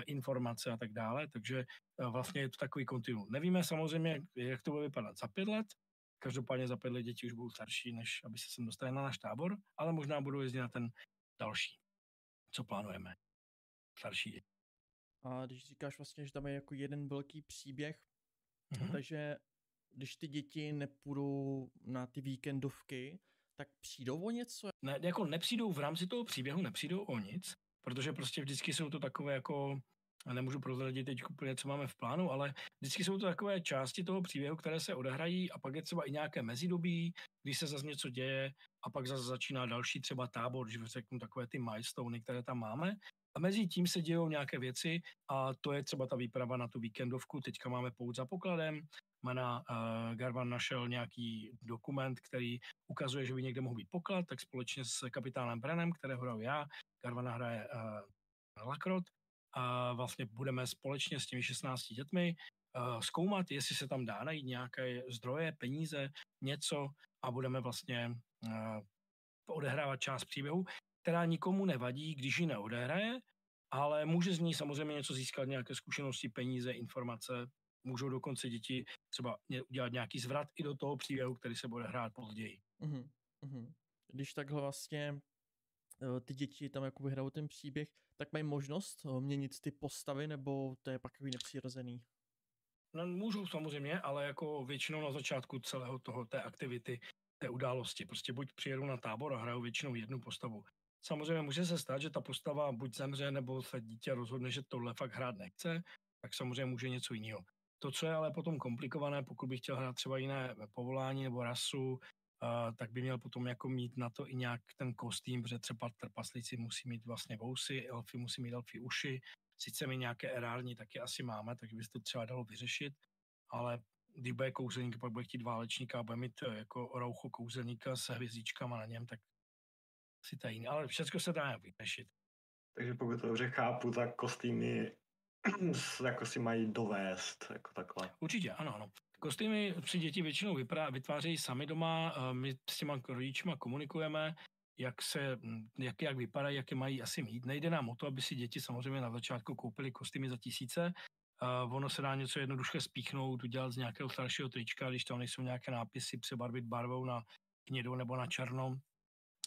Speaker 2: informace a tak dále, takže vlastně je to takový kontinu. Nevíme samozřejmě, jak to bude vypadat za pět let, každopádně za pět let děti už budou starší, než aby se sem dostali na náš tábor, ale možná budou jezdit na ten další, co plánujeme. Starší
Speaker 1: A když říkáš vlastně, že tam je jako jeden velký příběh, mm-hmm. takže když ty děti nepůjdou na ty víkendovky, tak přijdou o něco?
Speaker 2: Ne, jako nepřijdou v rámci toho příběhu, nepřijdou o nic, protože prostě vždycky jsou to takové jako, nemůžu prozradit teď úplně, co máme v plánu, ale vždycky jsou to takové části toho příběhu, které se odehrají a pak je třeba i nějaké mezidobí, když se zase něco děje a pak zase začíná další třeba tábor, že řeknu takové ty milestony, které tam máme. A mezi tím se dějou nějaké věci a to je třeba ta výprava na tu víkendovku. Teďka máme pout za pokladem, Mana uh, Garvan našel nějaký dokument, který ukazuje, že by někde mohl být poklad, tak společně s kapitánem Brenem, kterého hraju já, Garvana hraje uh, Lakrot, a vlastně budeme společně s těmi 16 dětmi uh, zkoumat, jestli se tam dá najít nějaké zdroje, peníze, něco a budeme vlastně uh, odehrávat část příběhu, která nikomu nevadí, když ji neodehraje, ale může z ní samozřejmě něco získat, nějaké zkušenosti, peníze, informace. Můžou dokonce děti třeba udělat nějaký zvrat i do toho příběhu, který se bude hrát později.
Speaker 1: Uh-huh, uh-huh. Když takhle vlastně eh, ty děti tam jako hrajou ten příběh, tak mají možnost eh, měnit ty postavy, nebo to je pak takový nepřirozený?
Speaker 2: No, můžou samozřejmě, ale jako většinou na začátku celého toho, té aktivity, té události. Prostě buď přijedou na tábor a hrajou většinou jednu postavu. Samozřejmě může se stát, že ta postava buď zemře, nebo se dítě rozhodne, že tohle fakt hrát nechce, tak samozřejmě může něco jiného. To, co je ale potom komplikované, pokud bych chtěl hrát třeba jiné povolání nebo rasu, Uh, tak by měl potom jako mít na to i nějak ten kostým, protože třeba trpaslíci musí mít vlastně vousy, elfy musí mít elfy uši, sice my nějaké erární taky asi máme, tak by se to třeba dalo vyřešit, ale když bude kouzelník, pak bude chtít válečníka a bude mít eh, jako roucho kouzelníka s hvězdičkama na něm, tak si tajný, ale všechno se dá vyřešit.
Speaker 3: Takže pokud to dobře chápu, tak kostýmy jako si mají dovést, jako takhle.
Speaker 2: Určitě, ano, ano. Kostýmy při děti většinou vypadá, vytvářejí sami doma, my s těma rodičima komunikujeme, jak se, hm, jak, jak vypadají, jaké mají asi mít. Nejde nám o to, aby si děti samozřejmě na začátku koupili kostýmy za tisíce, Uh, ono se dá něco jednoduše spíchnout, udělat z nějakého staršího trička, když tam nejsou nějaké nápisy, přebarvit barvou na hnědou nebo na černou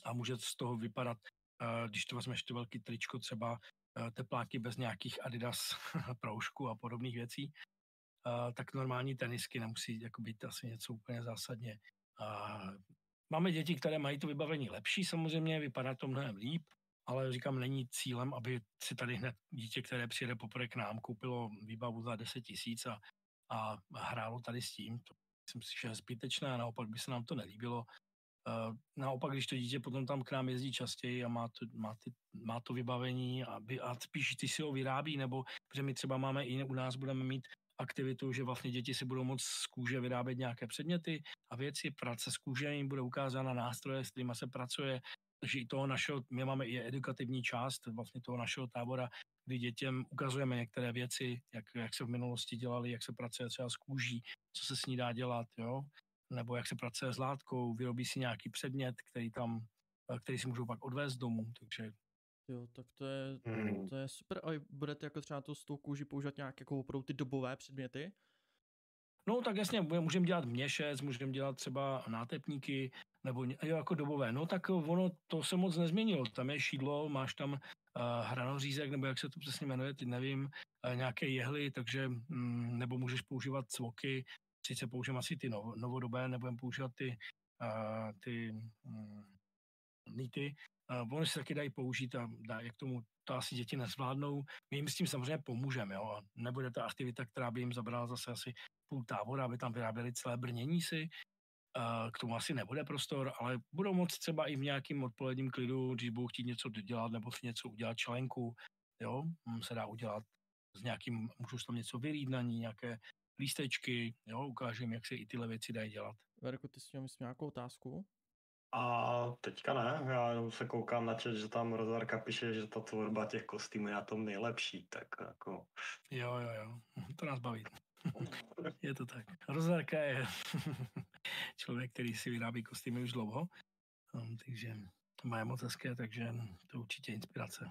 Speaker 2: a může z toho vypadat, uh, když to vezmeš to velký tričko, třeba uh, tepláky bez nějakých Adidas proužků a podobných věcí, uh, tak normální tenisky nemusí jako být asi něco úplně zásadně. Máme děti, které mají to vybavení lepší samozřejmě, vypadá to mnohem líp, ale říkám, není cílem, aby si tady hned dítě, které přijede poprvé k nám, koupilo výbavu za 10 tisíc a, a hrálo tady s tím. To myslím si, že je zbytečné a naopak by se nám to nelíbilo. Naopak, když to dítě potom tam k nám jezdí častěji a má to, má ty, má to vybavení a, by, a spíš ty si ho vyrábí, nebo protože my třeba máme i u nás budeme mít aktivitu, že vlastně děti si budou moct z kůže vyrábět nějaké předměty a věci, práce s kůže jim bude ukázána nástroje, s kterými se pracuje, takže i toho našeho, my máme i edukativní část vlastně toho našeho tábora, kdy dětem ukazujeme některé věci, jak, jak se v minulosti dělali, jak se pracuje třeba s kůží, co se s ní dá dělat, jo? Nebo jak se pracuje s látkou, vyrobí si nějaký předmět, který tam, který si můžou pak odvést domů, takže
Speaker 1: Jo, tak to je, hmm. to je super. A budete jako třeba to s tou kůží používat nějak jako opravdu ty dobové předměty?
Speaker 2: No tak jasně, můžeme dělat měšec, můžeme dělat třeba nátepníky, nebo jo, jako dobové. No tak ono, to se moc nezměnilo. Tam je šídlo, máš tam uh, hranořízek, nebo jak se to přesně jmenuje, teď nevím, uh, nějaké jehly, takže, um, nebo můžeš používat cvoky, sice použijeme asi ty nov, novodobé, nebudeme používat ty, uh, ty um, nity, uh, oni se taky dají použít a dá, jak tomu to asi děti nezvládnou. My jim s tím samozřejmě pomůžeme, jo. Nebude to aktivita, která by jim zabrala zase asi půl tábora, aby tam vyráběli celé brnění si. K tomu asi nebude prostor, ale budou moct třeba i v nějakým odpoledním klidu, když budou chtít něco dodělat nebo si něco udělat členku, jo, hm, se dá udělat s nějakým, můžu tam něco vylít na ní, nějaké lístečky, jo, ukážem, jak se i tyhle věci dají dělat.
Speaker 1: Verko, ty jsi měl myslím nějakou otázku?
Speaker 3: A teďka ne, já se koukám na chat, že tam Rozarka píše, že ta tvorba těch kostýmů je na tom nejlepší, tak jako...
Speaker 2: Jo, jo, jo, to nás baví. je to tak. Rozarka je člověk, který si vyrábí kostýmy už dlouho, um, takže má je moc hezké, takže to určitě inspirace.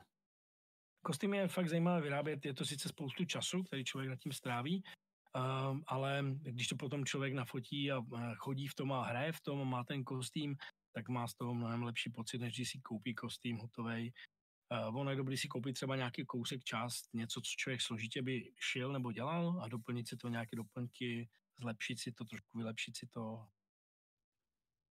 Speaker 2: Kostýmy je fakt zajímavé vyrábět, je to sice spoustu času, který člověk nad tím stráví, um, ale když to potom člověk nafotí a chodí v tom a hraje v tom a má ten kostým, tak má z toho mnohem lepší pocit, než když si koupí kostým hotový. Uh, ono je dobrý si koupit třeba nějaký kousek část, něco, co člověk složitě by šil nebo dělal a doplnit si to nějaké doplňky, zlepšit si to, trošku vylepšit si to.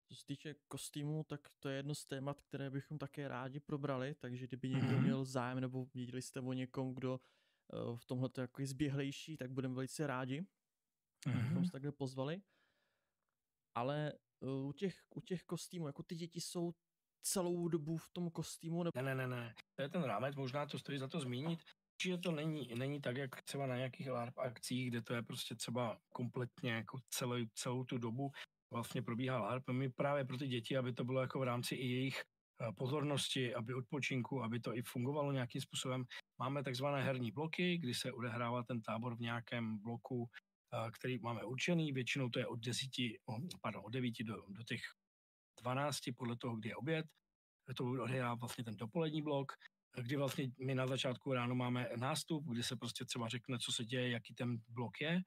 Speaker 1: Co se týče kostýmu, tak to je jedno z témat, které bychom také rádi probrali, takže kdyby někdo mm-hmm. měl zájem nebo viděli jste o někom, kdo v tomhle jako zběhlejší, tak budeme velice rádi, mm-hmm. bychom se takhle pozvali. Ale uh, u těch, u těch kostýmů, jako ty děti jsou celou dobu v tom kostýmu?
Speaker 2: Nebo... Ne, ne, ne, ne. To je ten rámec, možná to stojí za to zmínit. Určitě to není, není tak, jak třeba na nějakých LARP akcích, kde to je prostě třeba kompletně jako celou, celou tu dobu vlastně probíhá LARP. My právě pro ty děti, aby to bylo jako v rámci i jejich eh, pozornosti, aby odpočinku, aby to i fungovalo nějakým způsobem. Máme takzvané herní bloky, kdy se odehrává ten tábor v nějakém bloku, eh, který máme určený. Většinou to je od 10, pardon, od 9 do, do těch 12 podle toho, kdy je oběd. To odehrává vlastně ten dopolední blok kdy vlastně my na začátku ráno máme nástup, kdy se prostě třeba řekne, co se děje, jaký ten blok je,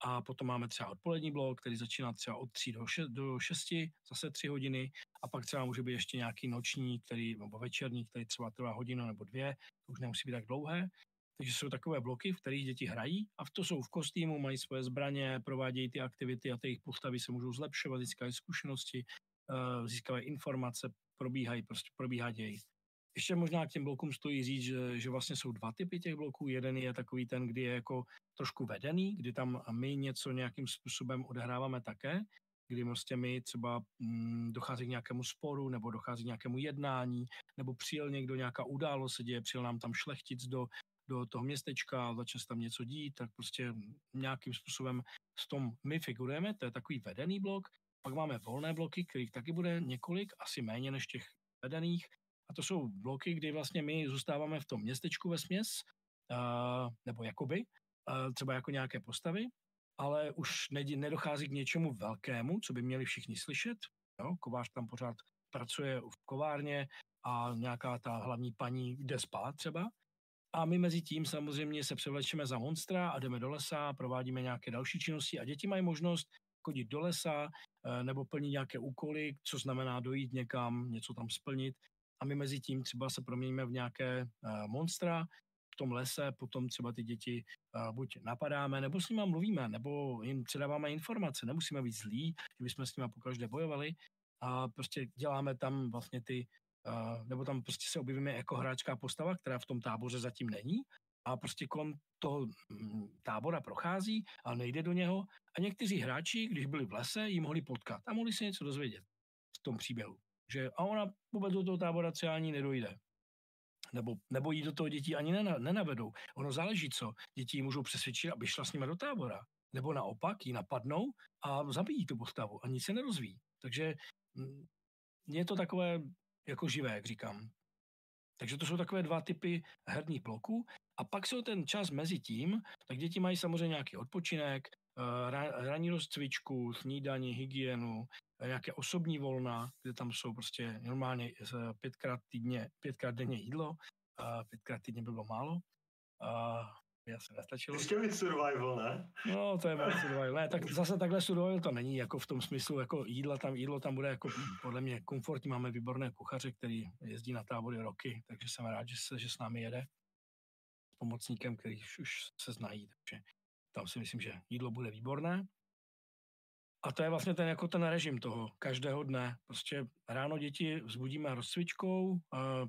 Speaker 2: a potom máme třeba odpolední blok, který začíná třeba od 3 do 6, do 6 zase 3 hodiny, a pak třeba může být ještě nějaký noční, který, nebo večerní, který třeba trvá hodinu nebo dvě, to už nemusí být tak dlouhé. Takže jsou takové bloky, v kterých děti hrají a v to jsou v kostýmu, mají svoje zbraně, provádějí ty aktivity a ty jejich postavy se můžou zlepšovat, získávají zkušenosti, eh, získávají informace, probíhají, prostě probíhá děj. Ještě možná k těm blokům stojí říct, že, že vlastně jsou dva typy těch bloků. Jeden je takový ten, kdy je jako trošku vedený, kdy tam my něco nějakým způsobem odehráváme také, kdy prostě my třeba mm, dochází k nějakému sporu, nebo dochází k nějakému jednání, nebo přijel někdo, nějaká událost se děje, přijel nám tam šlechtic do, do toho městečka, začne se tam něco dít, tak prostě nějakým způsobem s tom my figurujeme, to je takový vedený blok. Pak máme volné bloky, kterých taky bude několik, asi méně než těch vedených, a to jsou bloky, kdy vlastně my zůstáváme v tom městečku ve směs, uh, nebo jakoby, uh, třeba jako nějaké postavy, ale už nedochází k něčemu velkému, co by měli všichni slyšet. Jo? Kovář tam pořád pracuje v kovárně a nějaká ta hlavní paní jde spát třeba. A my mezi tím samozřejmě se převlečeme za monstra a jdeme do lesa, provádíme nějaké další činnosti a děti mají možnost chodit do lesa nebo plnit nějaké úkoly, co znamená dojít někam, něco tam splnit a my mezi tím třeba se proměníme v nějaké uh, monstra v tom lese, potom třeba ty děti uh, buď napadáme, nebo s nimi mluvíme, nebo jim předáváme informace. Nemusíme být zlí, že bychom s nimi pokaždé bojovali. A prostě děláme tam vlastně ty, uh, nebo tam prostě se objevíme jako hráčská postava, která v tom táboře zatím není. A prostě kolem toho mm, tábora prochází a nejde do něho. A někteří hráči, když byli v lese, ji mohli potkat a mohli se něco dozvědět v tom příběhu že a ona vůbec do toho tábora třeba ani nedojde. Nebo, nebo jí do toho děti ani nena, nenavedou. Ono záleží, co. Děti můžou přesvědčit, aby šla s nimi do tábora. Nebo naopak ji napadnou a zabijí tu postavu a nic se nerozvíjí. Takže mm, je to takové jako živé, jak říkám. Takže to jsou takové dva typy herních bloků. A pak jsou ten čas mezi tím, tak děti mají samozřejmě nějaký odpočinek, eh, ranní rozcvičku, snídaní, hygienu, nějaké osobní volna, kde tam jsou prostě normálně pětkrát týdně, pětkrát denně jídlo, a pětkrát týdně by bylo málo. A já se nestačilo.
Speaker 3: Ještě být survival, ne?
Speaker 2: No, to je survival. Ne, tak zase takhle survival to není, jako v tom smyslu, jako jídla tam, jídlo tam bude jako podle mě komfortní. Máme výborné kuchaře, který jezdí na tábory roky, takže jsem rád, že, se, že s námi jede s pomocníkem, který už se znají, takže tam si myslím, že jídlo bude výborné. A to je vlastně ten, jako ten režim toho každého dne. Prostě ráno děti vzbudíme rozcvičkou,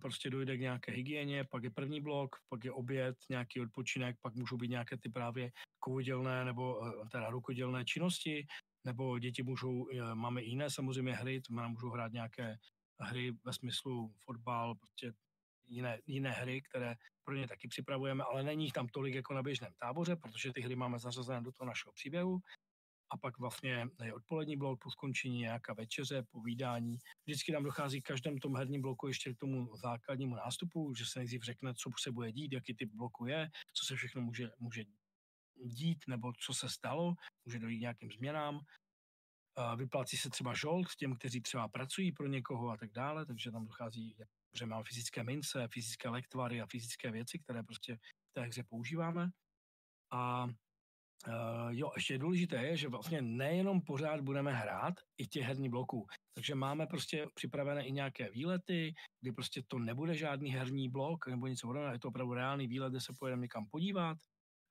Speaker 2: prostě dojde k nějaké hygieně, pak je první blok, pak je oběd, nějaký odpočinek, pak můžou být nějaké ty právě kovodělné nebo e, teda rukodělné činnosti, nebo děti můžou, e, máme jiné samozřejmě hry, to můžou hrát nějaké hry ve smyslu fotbal, prostě jiné, jiné hry, které pro ně taky připravujeme, ale není jich tam tolik jako na běžném táboře, protože ty hry máme zařazené do toho našeho příběhu a pak vlastně je odpolední blok po skončení nějaká večeře, povídání. Vždycky tam dochází v každém tom herním bloku ještě k tomu základnímu nástupu, že se nejdřív řekne, co se bude dít, jaký typ bloku je, co se všechno může, může dít, nebo co se stalo, může dojít nějakým změnám. Vyplácí se třeba žolt těm, kteří třeba pracují pro někoho a tak dále, takže tam dochází, že máme fyzické mince, fyzické lektvary a fyzické věci, které prostě v té hře používáme. A Uh, jo, ještě důležité je, že vlastně nejenom pořád budeme hrát i těch herní bloků. Takže máme prostě připravené i nějaké výlety, kdy prostě to nebude žádný herní blok nebo něco podobného, je to opravdu reálný výlet, kde se pojedeme někam podívat.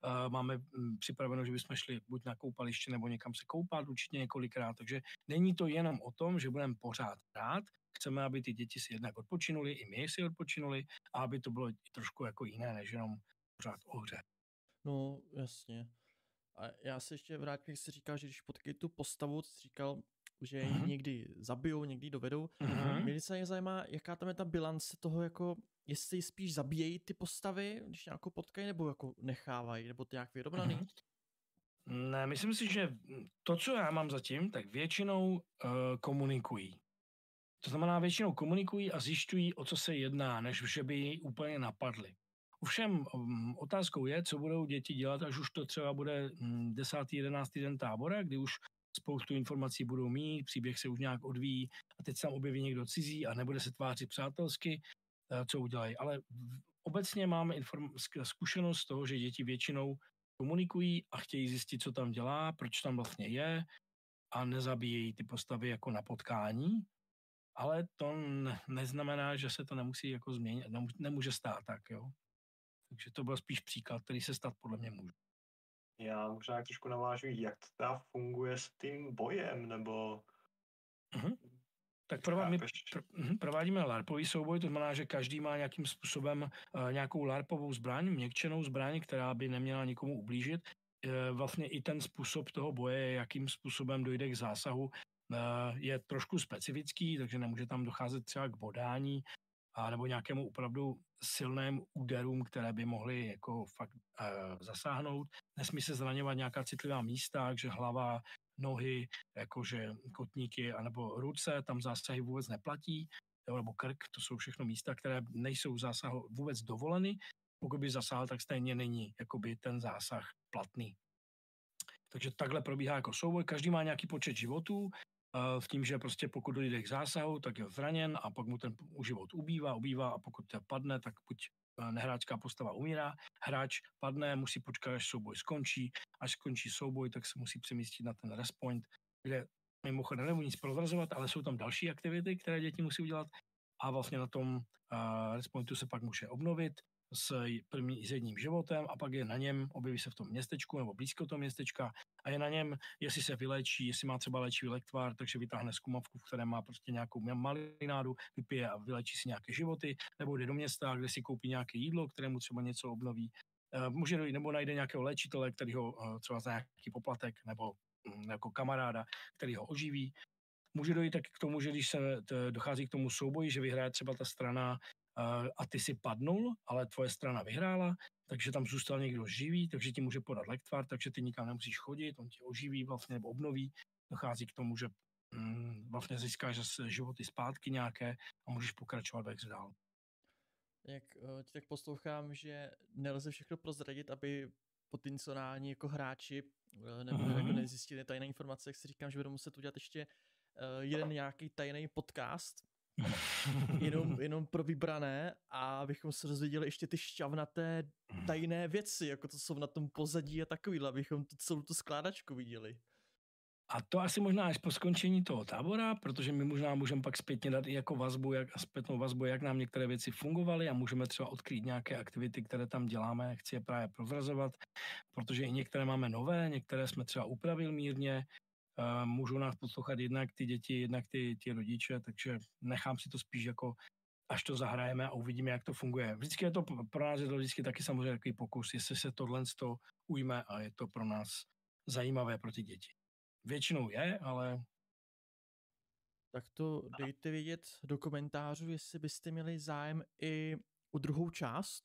Speaker 2: Uh, máme um, připraveno, že bychom šli buď na koupaliště nebo někam se koupat určitě několikrát. Takže není to jenom o tom, že budeme pořád hrát, chceme, aby ty děti si jednak odpočinuli, i my si odpočinuli, a aby to bylo trošku jako jiné, než jenom pořád o hře.
Speaker 1: No, jasně. A já se ještě vrátím, jak jsi říkal, že když potkají tu postavu, jsi říkal, že ji uh-huh. někdy zabijou, někdy dovedou. Uh-huh. Mě se zajímá, jaká tam je ta bilance toho, jako jestli spíš zabíjejí ty postavy, když nějakou potkají, nebo jako nechávají, nebo to nějak vyrovnaný? Mm-hmm.
Speaker 2: Ne, myslím si, že to, co já mám zatím, tak většinou uh, komunikují. To znamená, většinou komunikují a zjišťují, o co se jedná, než že by ji úplně napadli. Ovšem um, otázkou je, co budou děti dělat, až už to třeba bude um, 10. 11. den tábora, kdy už spoustu informací budou mít, příběh se už nějak odvíjí a teď se tam objeví někdo cizí a nebude se tvářit přátelsky, uh, co udělají. Ale obecně máme inform- zkušenost toho, že děti většinou komunikují a chtějí zjistit, co tam dělá, proč tam vlastně je a nezabíjejí ty postavy jako na potkání, ale to neznamená, že se to nemusí jako změnit, nemůže stát tak, jo. Takže to byl spíš příklad, který se stát podle mě může.
Speaker 3: Já možná trošku navážu, jak to teda funguje s tím bojem, nebo...
Speaker 2: Uh-huh. Tak prová, my pr- provádíme LARPový souboj, to znamená, že každý má nějakým způsobem uh, nějakou LARPovou zbraň, měkčenou zbraň, která by neměla nikomu ublížit. Uh, vlastně i ten způsob toho boje, jakým způsobem dojde k zásahu, uh, je trošku specifický, takže nemůže tam docházet třeba k bodání, a nebo nějakému opravdu silným úderům, které by mohly jako fakt uh, zasáhnout. Nesmí se zraňovat nějaká citlivá místa, takže hlava, nohy, jakože kotníky anebo ruce, tam zásahy vůbec neplatí, nebo krk, to jsou všechno místa, které nejsou zásahu vůbec dovoleny. Pokud by zasáhl, tak stejně není jakoby ten zásah platný. Takže takhle probíhá jako souboj. Každý má nějaký počet životů, v tím, že prostě pokud dojde k zásahu, tak je zraněn a pak mu ten život ubývá, ubývá a pokud to padne, tak buď e, nehráčská postava umírá, hráč padne, musí počkat, až souboj skončí, až skončí souboj, tak se musí přemístit na ten respoint, kde mimochodem nebudu nic prozrazovat, ale jsou tam další aktivity, které děti musí udělat a vlastně na tom respointu se pak může obnovit, s, první, s jedním životem a pak je na něm, objeví se v tom městečku nebo blízko toho městečka a je na něm, jestli se vylečí, jestli má třeba léčivý lektvar, takže vytáhne zkumavku, v které má prostě nějakou malinádu, vypije a vylečí si nějaké životy, nebo jde do města, kde si koupí nějaké jídlo, kterému třeba něco obnoví. Eh, může dojít, nebo najde nějakého léčitele, který ho eh, třeba za nějaký poplatek, nebo mm, jako kamaráda, který ho oživí. Může dojít tak k tomu, že když se dochází k tomu souboji, že vyhraje třeba ta strana a ty si padnul, ale tvoje strana vyhrála, takže tam zůstal někdo živý, takže ti může podat lektvar, takže ty nikam nemusíš chodit, on tě oživí vlastně nebo obnoví. Dochází k tomu, že mm, vlastně získáš zase životy zpátky nějaké a můžeš pokračovat ve dál.
Speaker 1: Jak uh, ti tak poslouchám, že nelze všechno prozradit, aby potenciální jako hráči uh, nebo mm-hmm. jako nezjistili tajné informace, jak si říkám, že budou muset udělat ještě uh, jeden nějaký tajný podcast, jenom, jenom pro vybrané a abychom se dozvěděli ještě ty šťavnaté tajné věci, jako to jsou na tom pozadí a takovýhle, abychom tu celou tu skládačku viděli.
Speaker 2: A to asi možná až po skončení toho tábora, protože my možná můžeme pak zpětně dát i jako vazbu, jak, zpětnou vazbu, jak nám některé věci fungovaly a můžeme třeba odkrýt nějaké aktivity, které tam děláme, chci je právě prozrazovat, protože i některé máme nové, některé jsme třeba upravili mírně, můžou nás poslouchat jednak ty děti, jednak ty, ty rodiče, takže nechám si to spíš jako až to zahrajeme a uvidíme, jak to funguje. Vždycky je to pro nás je to vždycky taky samozřejmě takový pokus, jestli se tohle to ujme a je to pro nás zajímavé pro ty děti. Většinou je, ale...
Speaker 1: Tak to dejte vědět do komentářů, jestli byste měli zájem i o druhou část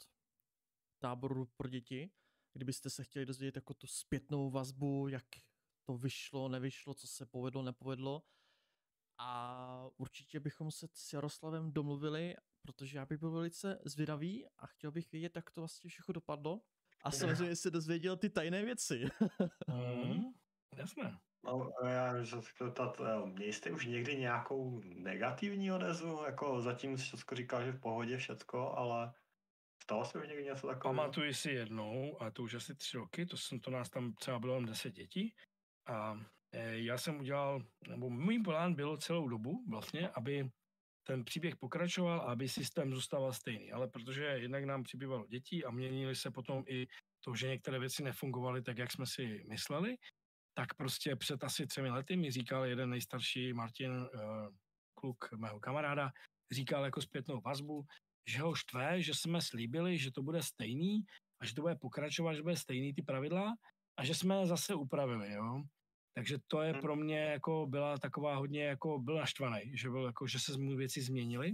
Speaker 1: táboru pro děti, kdybyste se chtěli dozvědět jako tu zpětnou vazbu, jak to vyšlo, nevyšlo, co se povedlo, nepovedlo. A určitě bychom se s Jaroslavem domluvili, protože já bych byl velice zvědavý a chtěl bych vědět, jak to vlastně všechno dopadlo. A samozřejmě se dozvěděl ty tajné věci.
Speaker 2: mm, jasné.
Speaker 3: No, já se chtěl ptat, eh, měli jste už někdy nějakou negativní odezvu? Jako zatím všechno říkal, že v pohodě všecko, ale stalo se už někdy něco takového?
Speaker 2: Pamatuji si jednou, a to už asi tři roky, to, jsem, to nás tam třeba bylo jen deset dětí, a e, já jsem udělal, nebo můj plán bylo celou dobu vlastně, aby ten příběh pokračoval a aby systém zůstával stejný. Ale protože jednak nám přibývalo dětí a měnili se potom i to, že některé věci nefungovaly tak, jak jsme si mysleli, tak prostě před asi třemi lety mi říkal jeden nejstarší Martin, e, kluk mého kamaráda, říkal jako zpětnou vazbu, že ho štve, že jsme slíbili, že to bude stejný a že to bude pokračovat, že bude stejný ty pravidla a že jsme zase upravili, jo. Takže to je hmm. pro mě jako byla taková hodně jako byl naštvaný, že byl jako, že se věci změnily,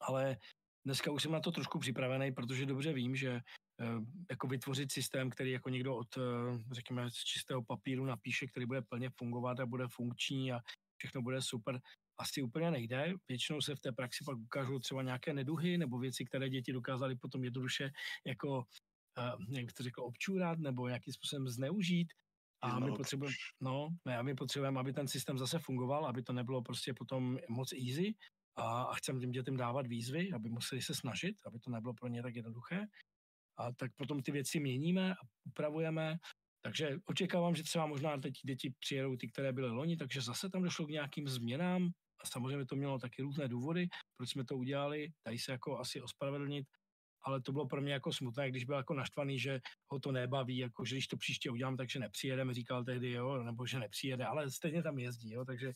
Speaker 2: ale dneska už jsem na to trošku připravený, protože dobře vím, že eh, jako vytvořit systém, který jako někdo od, eh, řekněme, z čistého papíru napíše, který bude plně fungovat a bude funkční a všechno bude super, asi úplně nejde. Většinou se v té praxi pak ukážou třeba nějaké neduhy nebo věci, které děti dokázaly potom jednoduše jako, jak bych to řekl, občůrat nebo nějakým způsobem zneužít. A my potřebujeme, no, a my potřebujeme, aby ten systém zase fungoval, aby to nebylo prostě potom moc easy a, a chceme těm dětem dávat výzvy, aby museli se snažit, aby to nebylo pro ně tak jednoduché. A tak potom ty věci měníme a upravujeme. Takže očekávám, že třeba možná teď děti přijedou ty, které byly loni, takže zase tam došlo k nějakým změnám. A samozřejmě to mělo taky různé důvody, proč jsme to udělali. Dají se jako asi ospravedlnit, ale to bylo pro mě jako smutné, když byl jako naštvaný, že ho to nebaví, jako že když to příště udělám, takže nepřijedeme, říkal tehdy, jo, nebo že nepřijede, ale stejně tam jezdí, jo, takže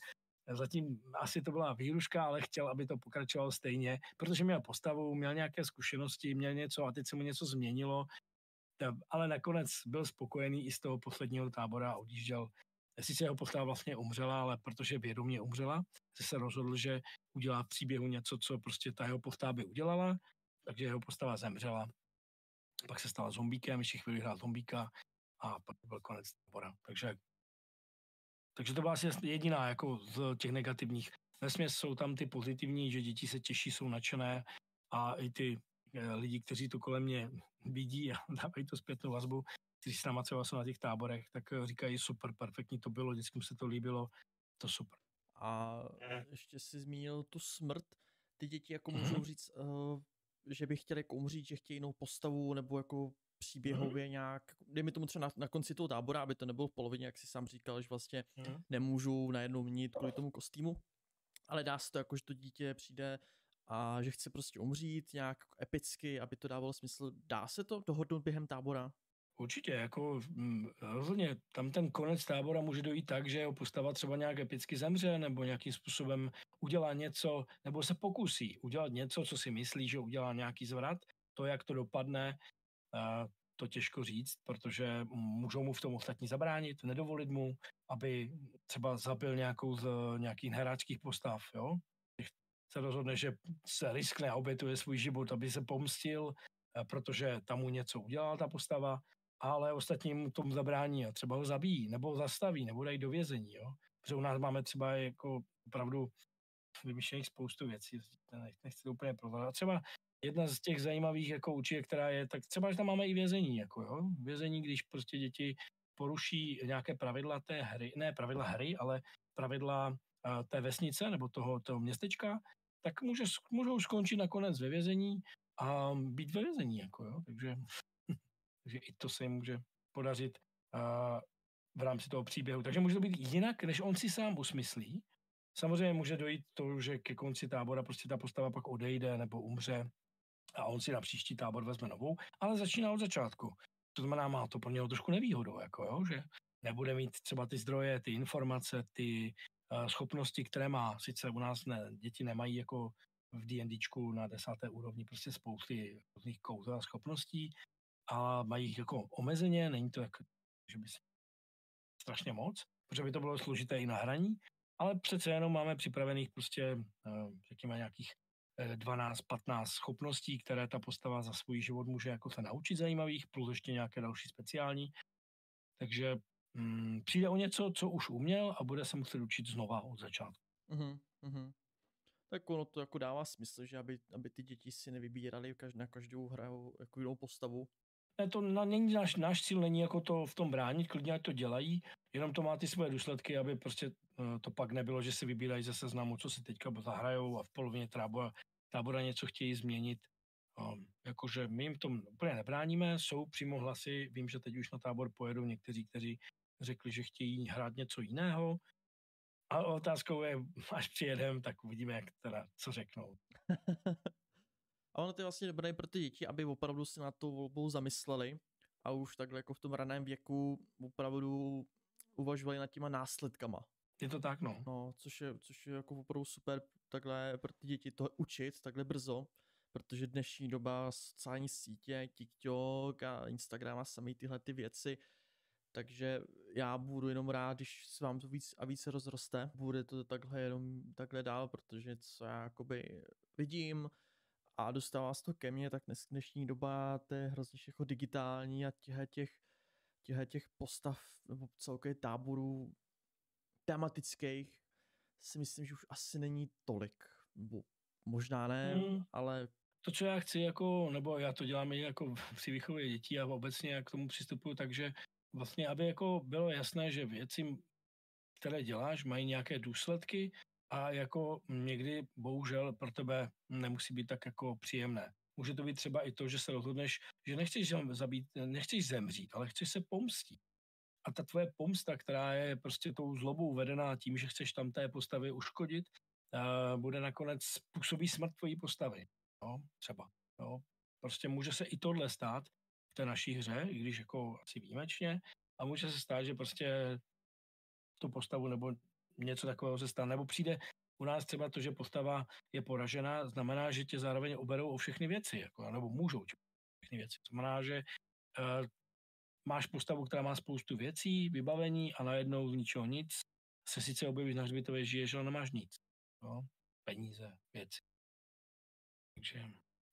Speaker 2: Zatím asi to byla výhruška, ale chtěl, aby to pokračovalo stejně, protože měl postavu, měl nějaké zkušenosti, měl něco a teď se mu něco změnilo, ale nakonec byl spokojený i z toho posledního tábora a odjížděl. Sice jeho postava vlastně umřela, ale protože vědomě umřela, se rozhodl, že udělá v příběhu něco, co prostě ta jeho postava by udělala, takže jeho postava zemřela. Pak se stala zombíkem, ještě chvíli hrál zombíka a pak byl konec tábora. Takže takže to byla asi jediná jako z těch negativních. Vesměs jsou tam ty pozitivní, že děti se těší, jsou nadšené a i ty eh, lidi, kteří to kolem mě vidí a dávají to zpětnou vazbu, kteří s náma třeba jsou na těch táborech, tak eh, říkají super, perfektní to bylo, vždycky se to líbilo, to super.
Speaker 1: A ještě si zmínil tu smrt. Ty děti jako můžou mm-hmm. říct, uh, že by chtěli jako umřít, že chtějí jinou postavu, nebo jako příběhově mm. nějak, dejme tomu třeba na, na konci toho tábora, aby to nebylo v polovině, jak si sám říkal, že vlastně mm. nemůžu najednou měnit kvůli tomu kostýmu, ale dá se to jako, že to dítě přijde a že chce prostě umřít nějak epicky, aby to dávalo smysl. Dá se to dohodnout během tábora?
Speaker 2: Určitě, jako hm, rozhodně, tam ten konec tábora může dojít tak, že jeho postava třeba nějak epicky zemře, nebo nějakým způsobem udělá něco, nebo se pokusí udělat něco, co si myslí, že udělá nějaký zvrat. To, jak to dopadne, to těžko říct, protože můžou mu v tom ostatní zabránit, nedovolit mu, aby třeba zabil nějakou z nějakých hráčských postav, jo? Se rozhodne, že se riskne a obětuje svůj život, aby se pomstil, eh, protože tam mu něco udělala ta postava, ale ostatní mu tomu zabrání a třeba ho zabijí, nebo ho zastaví, nebo dají do vězení, jo? Protože u nás máme třeba jako opravdu vymyšlených spoustu věcí, nechci to úplně prozvat. Třeba jedna z těch zajímavých jako určitě, která je, tak třeba, že tam máme i vězení, jako jo, vězení, když prostě děti poruší nějaké pravidla té hry, ne pravidla hry, ale pravidla uh, té vesnice nebo toho, toho městečka, tak může, můžou skončit nakonec ve vězení a být ve vězení, jako jo, takže, takže i to se jim může podařit uh, v rámci toho příběhu. Takže může to být jinak, než on si sám usmyslí. Samozřejmě může dojít to, že ke konci tábora prostě ta postava pak odejde nebo umře, a on si na příští tábor vezme novou, ale začíná od začátku. To znamená, má to pro něho trošku nevýhodu, jako jo, že nebude mít třeba ty zdroje, ty informace, ty uh, schopnosti, které má. Sice u nás ne, děti nemají jako v D&Dčku na desáté úrovni prostě spousty různých kouzel a schopností, a mají jich jako omezeně, není to jako, že by se strašně moc, protože by to bylo složité i na hraní, ale přece jenom máme připravených prostě, uh, řekněme, nějakých 12-15 eh, schopností, které ta postava za svůj život může jako se naučit zajímavých, plus ještě nějaké další speciální. Takže mm, přijde o něco, co už uměl a bude se muset učit znova od začátku.
Speaker 1: Uh-huh. Tak ono to jako dává smysl, že aby, aby ty děti si nevybírali na každou hru jako jinou postavu.
Speaker 2: Ne, to na, není náš, náš cíl není jako to v tom bránit, klidně ať to dělají, jenom to má ty svoje důsledky, aby prostě uh, to pak nebylo, že si vybírají ze seznamu, co si teďka zahrajou a v polovině tábora, tábora něco chtějí změnit. Um, jakože my jim tom úplně nebráníme, jsou přímo hlasy, vím, že teď už na tábor pojedou někteří, kteří řekli, že chtějí hrát něco jiného. A otázkou je, až přijedem, tak uvidíme, jak teda, co řeknou.
Speaker 1: A ono to je vlastně dobré pro ty děti, aby opravdu si na to volbou zamysleli a už takhle jako v tom raném věku opravdu uvažovali nad těma následkama.
Speaker 2: Je to tak, no.
Speaker 1: No, což je, což je jako opravdu super takhle pro ty děti to učit takhle brzo, protože dnešní doba sociální sítě, TikTok a Instagram a samé tyhle ty věci, takže já budu jenom rád, když se vám to víc a více rozroste, bude to takhle jenom takhle dál, protože co já jakoby vidím, a dostává se to ke mně, tak dnes, dnešní doba to je hrozně všechno digitální a těch, těhe těch postav nebo celkově táborů tematických si myslím, že už asi není tolik. Nebo možná ne, hmm. ale
Speaker 2: to, co já chci, jako, nebo já to dělám i jako při výchově dětí a obecně jak k tomu přistupuju, takže vlastně, aby jako bylo jasné, že věci, které děláš, mají nějaké důsledky a jako někdy bohužel pro tebe nemusí být tak jako příjemné. Může to být třeba i to, že se rozhodneš, že nechceš zabít, nechceš zemřít, ale chceš se pomstit. A ta tvoje pomsta, která je prostě tou zlobou vedená tím, že chceš tam té postavy uškodit, bude nakonec způsobí smrt tvojí postavy. No, třeba. No. Prostě může se i tohle stát v té naší hře, i když jako asi výjimečně, a může se stát, že prostě tu postavu nebo něco takového se stane, nebo přijde u nás třeba to, že postava je poražena, znamená, že tě zároveň oberou o všechny věci, jako, nebo můžou tě všechny věci. Znamená, že uh, máš postavu, která má spoustu věcí, vybavení a najednou z ničeho nic se sice objevíš na hřbitově, žiješ, ale nemáš nic. No? Peníze, věci. Takže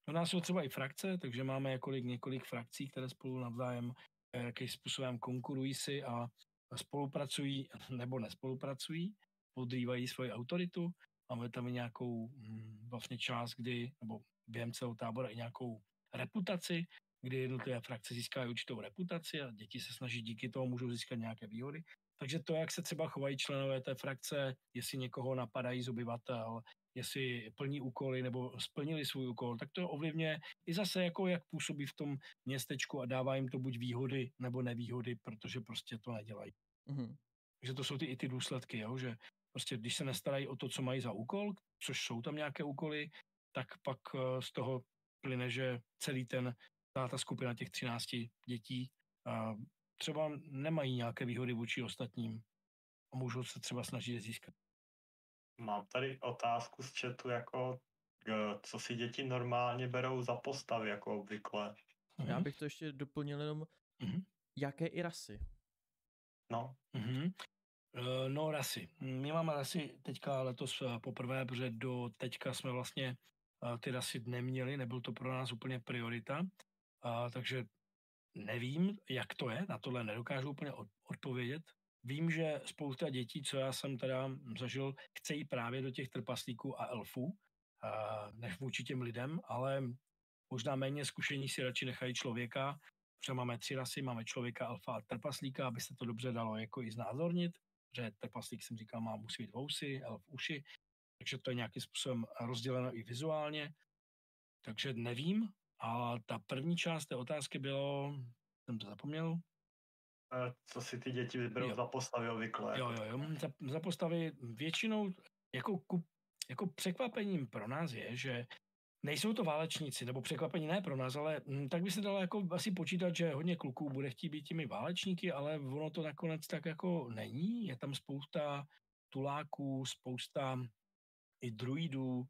Speaker 2: u nás jsou třeba i frakce, takže máme několik, několik frakcí, které spolu navzájem eh, jakým způsobem konkurují si a spolupracují nebo nespolupracují, podrývají svoji autoritu. Máme tam i nějakou hm, vlastně část, kdy, nebo během celého tábora i nějakou reputaci, kdy jednotlivé frakce získají určitou reputaci a děti se snaží díky tomu můžou získat nějaké výhody. Takže to, jak se třeba chovají členové té frakce, jestli někoho napadají z obyvatel, jestli plní úkoly nebo splnili svůj úkol, tak to ovlivňuje i zase jako jak působí v tom městečku a dává jim to buď výhody nebo nevýhody, protože prostě to nedělají. Mm-hmm. Takže to jsou ty, i ty důsledky, jo? že prostě když se nestarají o to, co mají za úkol, což jsou tam nějaké úkoly, tak pak eh, z toho plyne, že celý ten, ta, ta skupina těch 13 dětí a třeba nemají nějaké výhody vůči ostatním a můžou se třeba snažit je získat.
Speaker 3: Mám tady otázku z chatu, jako co si děti normálně berou za postavy, jako obvykle.
Speaker 1: Já bych to ještě doplnil jenom, mm-hmm. jaké i rasy.
Speaker 3: No.
Speaker 2: Mm-hmm. No, rasy. My máme rasy teďka letos eh, poprvé, protože do teďka jsme vlastně ty rasy neměli, nebyl to pro nás úplně priorita, takže nevím, jak to je, na tohle nedokážu úplně odpovědět. Vím, že spousta dětí, co já jsem teda zažil, chcejí právě do těch trpaslíků a elfů, než vůči těm lidem, ale možná méně zkušení si radši nechají člověka. Třeba máme tři rasy, máme člověka, alfa a trpaslíka, aby se to dobře dalo jako i znázornit, že trpaslík jsem říkal, má musí být vousy, elf uši, takže to je nějakým způsobem rozděleno i vizuálně. Takže nevím, a ta první část té otázky bylo, jsem to zapomněl,
Speaker 3: co si ty děti vyberou jo. za postavy obvykle.
Speaker 2: Jo, jo, jo. Za, za postavy většinou jako, ku, jako překvapením pro nás je, že nejsou to válečníci, nebo překvapení ne pro nás, ale m, hm, tak by se dalo jako asi počítat, že hodně kluků bude chtít být těmi válečníky, ale ono to nakonec tak jako není. Je tam spousta tuláků, spousta i druidů,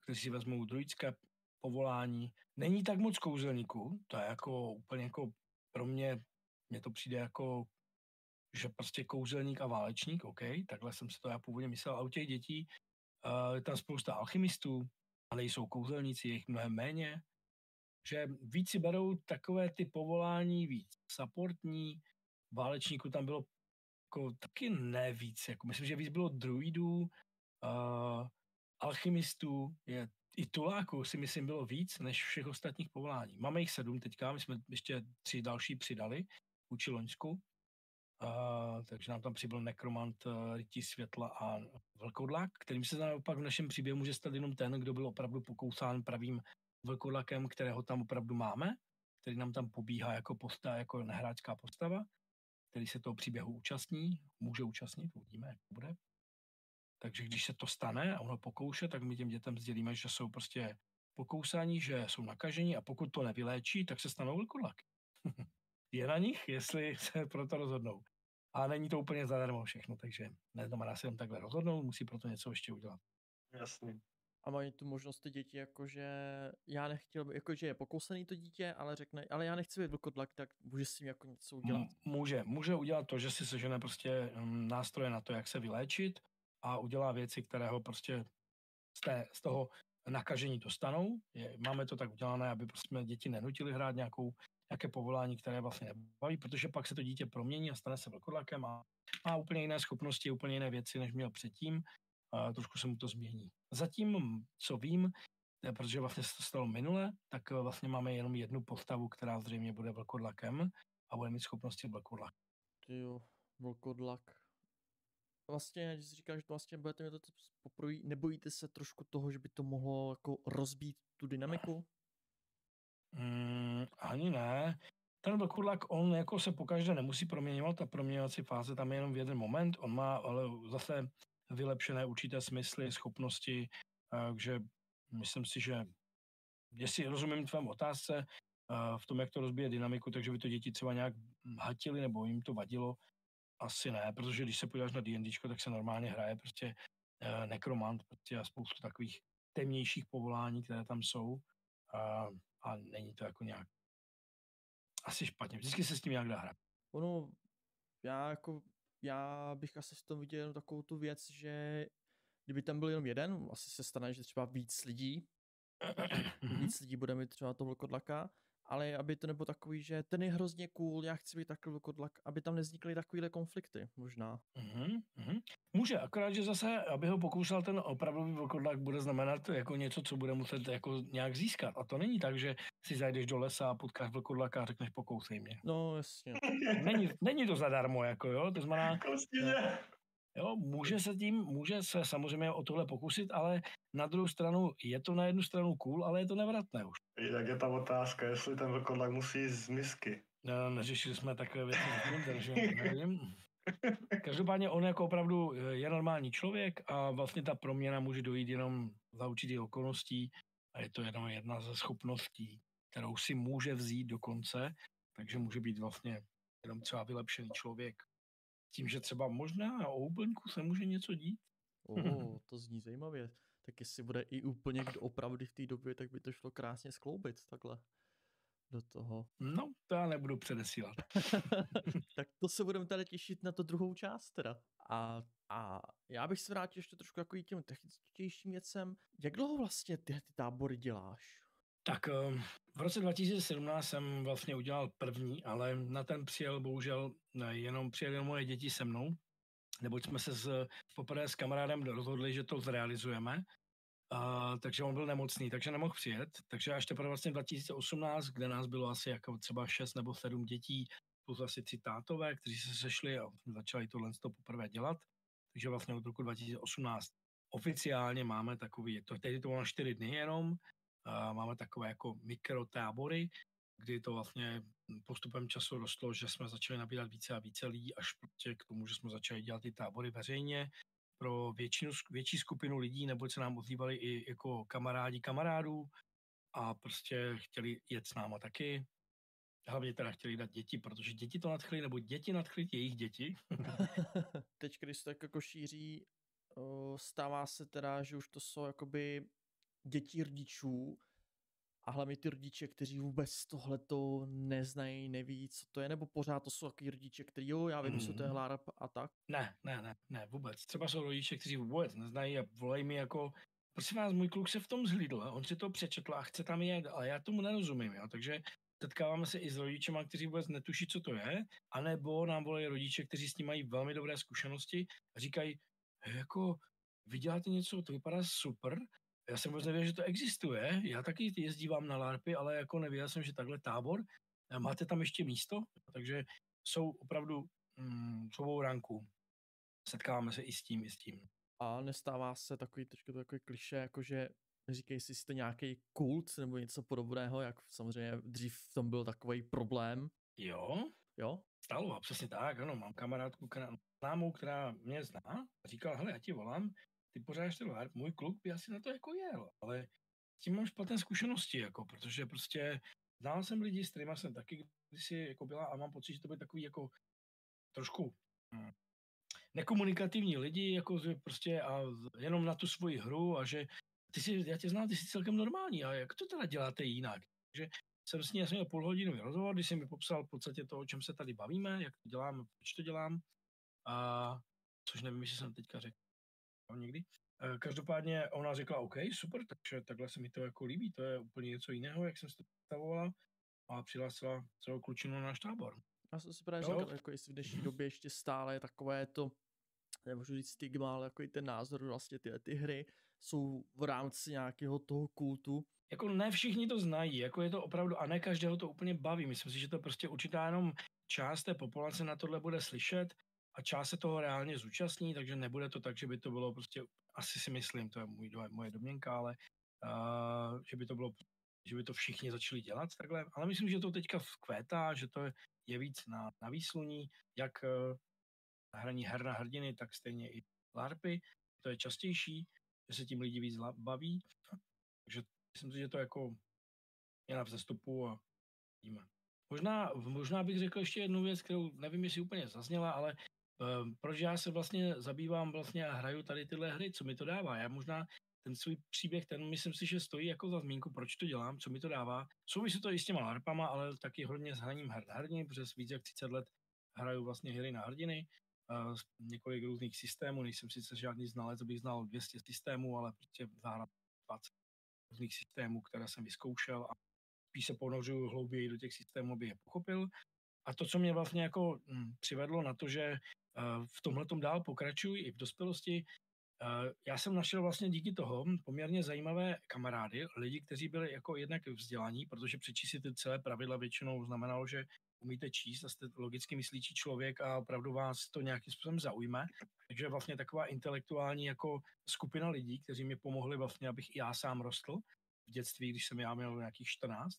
Speaker 2: kteří si vezmou druidské povolání. Není tak moc kouzelníků, to je jako úplně jako pro mě mně to přijde jako, že prostě kouzelník a válečník, OK, takhle jsem si to já původně myslel, a u těch dětí uh, je tam spousta alchymistů, ale jsou kouzelníci, je jich mnohem méně, že víc si berou takové ty povolání víc supportní, válečníků tam bylo jako taky ne víc, jako myslím, že víc bylo druidů, uh, alchymistů, je i tuláků si myslím bylo víc než všech ostatních povolání. Máme jich sedm teďka, my jsme ještě tři další přidali, vůči Loňsku. Uh, takže nám tam přibyl nekromant uh, rytí světla a vlkodlak, kterým se naopak v našem příběhu může stát jenom ten, kdo byl opravdu pokousán pravým vlkodlakem, kterého tam opravdu máme, který nám tam pobíhá jako postava, jako nehráčská postava, který se toho příběhu účastní, může účastnit, uvidíme, jak bude. Takže když se to stane a ono pokouše, tak my těm dětem sdělíme, že jsou prostě pokousání, že jsou nakažení a pokud to nevyléčí, tak se stanou vlkodlaky. je na nich, jestli se pro to rozhodnou. A není to úplně zadarmo všechno, takže neznamená se jen takhle rozhodnout, musí pro to něco ještě udělat.
Speaker 3: Jasně.
Speaker 1: A mají tu možnost ty děti, jakože já nechtěl, jakože je pokousený to dítě, ale řekne, ale já nechci být vlkodlak, tak může s tím jako něco udělat.
Speaker 2: Může, může udělat to, že si sežene prostě mm, nástroje na to, jak se vyléčit a udělá věci, které ho prostě z, té, z toho nakažení dostanou. Je, máme to tak udělané, aby prostě děti nenutili hrát nějakou, nějaké povolání, které vlastně nebaví, protože pak se to dítě promění a stane se vlkodlakem a má úplně jiné schopnosti, úplně jiné věci, než měl předtím. A trošku se mu to změní. Zatím, co vím, protože vlastně se to stalo minule, tak vlastně máme jenom jednu postavu, která zřejmě bude vlkodlakem a bude mít schopnosti vlkodlak.
Speaker 1: Jo, vlkodlak. Vlastně, když říkáš, že to vlastně budete mít to poprvé, nebojíte se trošku toho, že by to mohlo jako rozbít tu dynamiku?
Speaker 2: Mm, ani ne. Ten vlkodlak, on jako se pokaždé nemusí proměňovat, ta proměňovací fáze tam je jenom v jeden moment, on má ale zase vylepšené určité smysly, schopnosti, takže myslím si, že jestli rozumím tvém otázce, v tom, jak to rozbije dynamiku, takže by to děti třeba nějak hatili nebo jim to vadilo, asi ne, protože když se podíváš na D&D, tak se normálně hraje prostě uh, nekromant prostě a spoustu takových temnějších povolání, které tam jsou a, a není to jako nějak asi špatně. Vždycky se s tím nějak dá hrát.
Speaker 1: Ono, já jako, já bych asi v tom viděl jenom takovou tu věc, že kdyby tam byl jenom jeden, asi se stane, že třeba víc lidí, víc lidí bude mít třeba to vlkodlaka, ale aby to nebylo takový, že ten je hrozně cool, já chci být takový vlkodlak, aby tam nevznikly takovýhle konflikty, možná.
Speaker 2: Mm-hmm. Může, akorát, že zase, aby ho pokusal ten opravdový vlkodlak, bude znamenat jako něco, co bude muset jako nějak získat. A to není tak, že si zajdeš do lesa a potkáš vlkodlaka a řekneš pokousej mě.
Speaker 1: No, jasně.
Speaker 2: Není, není to zadarmo, jako jo, to znamená... Jo, může se tím, může se samozřejmě o tohle pokusit, ale na druhou stranu je to na jednu stranu cool, ale je to nevratné už.
Speaker 3: Jak je ta otázka, jestli ten vlkodlak musí jít z misky?
Speaker 2: No, neřešili jsme takové věci, takže nevím. Každopádně on jako opravdu je normální člověk a vlastně ta proměna může dojít jenom za určitých okolností a je to jenom jedna ze schopností, kterou si může vzít do konce, takže může být vlastně jenom třeba vylepšený člověk tím, že třeba možná o úplňku se může něco dít.
Speaker 1: Oh, to zní zajímavě. Tak jestli bude i úplně kdo opravdu v té době, tak by to šlo krásně skloubit takhle do toho.
Speaker 2: No, to já nebudu předesílat.
Speaker 1: tak to se budeme tady těšit na to druhou část teda. A, a já bych se vrátil ještě trošku jako těm techničtějším věcem. Jak dlouho vlastně ty, ty tábory děláš?
Speaker 2: Tak ehm, v roce 2017 jsem vlastně udělal první, ale na ten přijel bohužel jenom přijeli moje děti se mnou, neboť jsme se s, poprvé s kamarádem rozhodli, že to zrealizujeme, a, takže on byl nemocný, takže nemohl přijet. Takže až teprve vlastně 2018, kde nás bylo asi jako třeba 6 nebo 7 dětí, plus asi tři tátové, kteří se sešli a začali tohle to poprvé dělat. Takže vlastně od roku 2018 oficiálně máme takový, to, teď to bylo na 4 dny jenom, máme takové jako mikrotábory, kdy to vlastně postupem času rostlo, že jsme začali nabírat více a více lidí, až prostě k tomu, že jsme začali dělat ty tábory veřejně pro většinu, větší skupinu lidí, nebo se nám ozývali i jako kamarádi kamarádů a prostě chtěli jet s náma taky. Hlavně teda chtěli dát děti, protože děti to nadchly, nebo děti nadchly jejich děti.
Speaker 1: Teď, když se tak jako šíří, stává se teda, že už to jsou jakoby děti rodičů a hlavně ty rodiče, kteří vůbec tohleto neznají, neví, co to je, nebo pořád to jsou takový rodiče, kteří jo, já vím, mm. co to je mm. LARP a tak?
Speaker 2: Ne, ne, ne, ne, vůbec. Třeba jsou rodiče, kteří vůbec neznají a volají mi jako, prosím vás, můj kluk se v tom zhlídl, on si to přečetl a chce tam jet, ale já tomu nerozumím, jo, takže setkáváme se i s rodičema, kteří vůbec netuší, co to je, anebo nám volají rodiče, kteří s tím mají velmi dobré zkušenosti a říkají, jako, vy děláte něco, to vypadá super, já jsem vůbec nevěděl, že to existuje. Já taky jezdívám na LARPy, ale jako nevěděl jsem, že takhle tábor. Máte tam ještě místo? Takže jsou opravdu mm, svou ranku. Setkáváme se i s tím, i s tím.
Speaker 1: A nestává se takový trošku takový kliše, jakože říkej si, jste nějaký kult nebo něco podobného, jak samozřejmě dřív v tom byl takový problém.
Speaker 2: Jo.
Speaker 1: Jo?
Speaker 2: Stalo, přesně tak, ano. Mám kamarádku, která, známou, která mě zná a říkala, hele, já ti volám, ty pořádáš ten LARP, můj kluk by asi na to jako jel, ale s tím mám špatné zkušenosti, jako, protože prostě znal jsem lidi, s kterými jsem taky kdysi jako byla a mám pocit, že to byly takový jako trošku hm, nekomunikativní lidi, jako prostě a jenom na tu svoji hru a že ty si, já tě znám, ty jsi celkem normální a jak to teda děláte jinak? Takže jsem s ní jasně měl půl hodinu rozhovor, když jsem mi popsal v podstatě to, o čem se tady bavíme, jak to dělám, proč to dělám, a což nevím, jestli jsem teďka řekl někdy. Eh, každopádně ona řekla, OK, super, takže takhle se mi to jako líbí, to je úplně něco jiného, jak jsem si to představovala a přihlásila celou klučinu na náš tábor.
Speaker 1: Já jsem si právě říkal, jako jestli v dnešní době ještě stále je takové to, nemůžu říct stigma, ale jako i ten názor, vlastně ty, ty hry jsou v rámci nějakého toho kultu.
Speaker 2: Jako ne všichni to znají, jako je to opravdu, a ne každého to úplně baví. Myslím si, že to prostě určitá jenom část té populace na tohle bude slyšet a část se toho reálně zúčastní, takže nebude to tak, že by to bylo prostě, asi si myslím, to je můj, moje domněnka, ale uh, že by to bylo že by to všichni začali dělat takhle, ale myslím, že to teďka kvétá, že to je víc na, na výsluní, jak uh, hraní her na hrdiny, tak stejně i LARPy, to je častější, že se tím lidi víc baví, takže myslím si, že to jako je na vzestupu a vidíme. Možná, možná bych řekl ještě jednu věc, kterou nevím, jestli úplně zazněla, ale proč já se vlastně zabývám vlastně a hraju tady tyhle hry, co mi to dává. Já možná ten svůj příběh, ten myslím si, že stojí jako za zmínku, proč to dělám, co mi to dává. Souvisí to i s těma larpama, ale taky hodně s hraním her hrdiny, protože víc jak 30 let hraju vlastně hry na hrdiny, uh, několik různých systémů, nejsem sice žádný znalec, abych znal 200 systémů, ale prostě zahrám 20 různých systémů, které jsem vyzkoušel a spíš se ponořuju hlouběji do těch systémů, aby je pochopil. A to, co mě vlastně jako hm, přivedlo na to, že uh, v tomhle dál pokračuji i v dospělosti, uh, já jsem našel vlastně díky toho poměrně zajímavé kamarády, lidi, kteří byli jako jednak vzdělaní, protože přečíst si ty celé pravidla většinou znamenalo, že umíte číst a jste logicky myslící člověk a opravdu vás to nějakým způsobem zaujme. Takže vlastně taková intelektuální jako skupina lidí, kteří mi pomohli vlastně, abych i já sám rostl v dětství, když jsem já měl nějakých 14.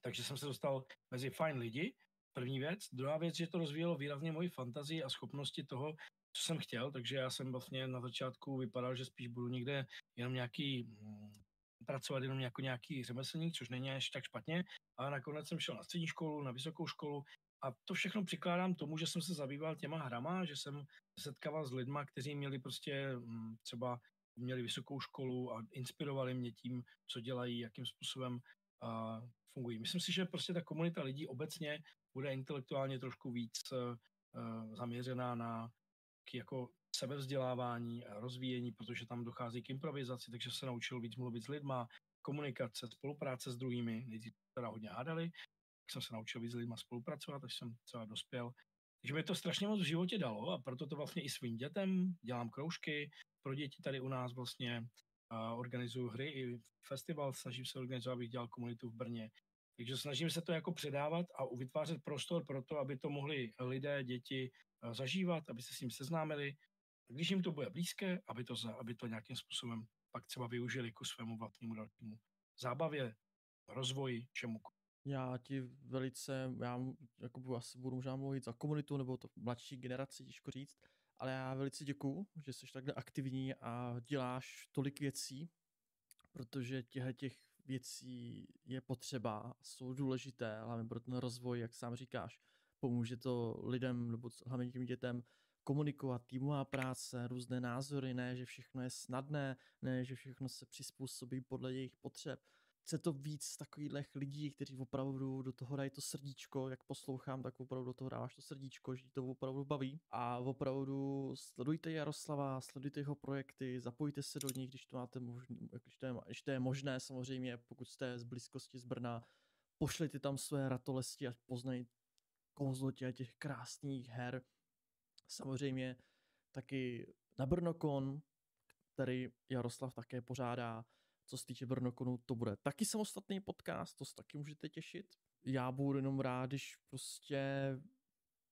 Speaker 2: Takže jsem se dostal mezi fajn lidi, první věc. Druhá věc, že to rozvíjelo výrazně moji fantazii a schopnosti toho, co jsem chtěl, takže já jsem vlastně na začátku vypadal, že spíš budu někde jenom nějaký mm, pracovat jenom jako nějaký řemeslník, což není až tak špatně, ale nakonec jsem šel na střední školu, na vysokou školu a to všechno přikládám tomu, že jsem se zabýval těma hrama, že jsem se setkával s lidma, kteří měli prostě mm, třeba měli vysokou školu a inspirovali mě tím, co dělají, jakým způsobem fungují. Myslím si, že prostě ta komunita lidí obecně bude intelektuálně trošku víc uh, zaměřená na jako sebevzdělávání a rozvíjení, protože tam dochází k improvizaci, takže se naučil víc mluvit s lidma, komunikace, spolupráce s druhými, nejdřív teda hodně hádali, tak jsem se naučil víc s lidma spolupracovat, až jsem třeba dospěl. Takže mi to strašně moc v životě dalo a proto to vlastně i svým dětem dělám kroužky. Pro děti tady u nás vlastně uh, organizuju hry i festival, snažím se organizovat, abych dělal komunitu v Brně. Takže snažím se to jako předávat a vytvářet prostor pro to, aby to mohli lidé, děti zažívat, aby se s ním seznámili, když jim to bude blízké, aby to, aby to nějakým způsobem pak třeba využili ku svému vlastnímu dalšímu zábavě, rozvoji, čemu.
Speaker 1: Já ti velice, já jako asi budu možná mluvit za komunitu nebo to mladší generaci, těžko říct, ale já velice děkuju, že jsi takhle aktivní a děláš tolik věcí, protože těchto těch věcí je potřeba, jsou důležité, hlavně pro ten rozvoj, jak sám říkáš. Pomůže to lidem, nebo hlavně těm dětem, komunikovat, týmová práce, různé názory, ne, že všechno je snadné, ne, že všechno se přizpůsobí podle jejich potřeb. Chce to víc takových lidí, kteří opravdu do toho dají to srdíčko, jak poslouchám, tak opravdu do toho dáváš to srdíčko, že to opravdu baví. A opravdu sledujte Jaroslava, sledujte jeho projekty, zapojte se do nich, když to máte možné, když to je, když to je možné samozřejmě, pokud jste z blízkosti z Brna, pošlete tam své ratolesti a poznají kouzlo těch krásných her, samozřejmě taky na Brnokon, který Jaroslav také pořádá. Co se týče Brnokonu, to bude taky samostatný podcast, to se taky můžete těšit. Já budu jenom rád, když prostě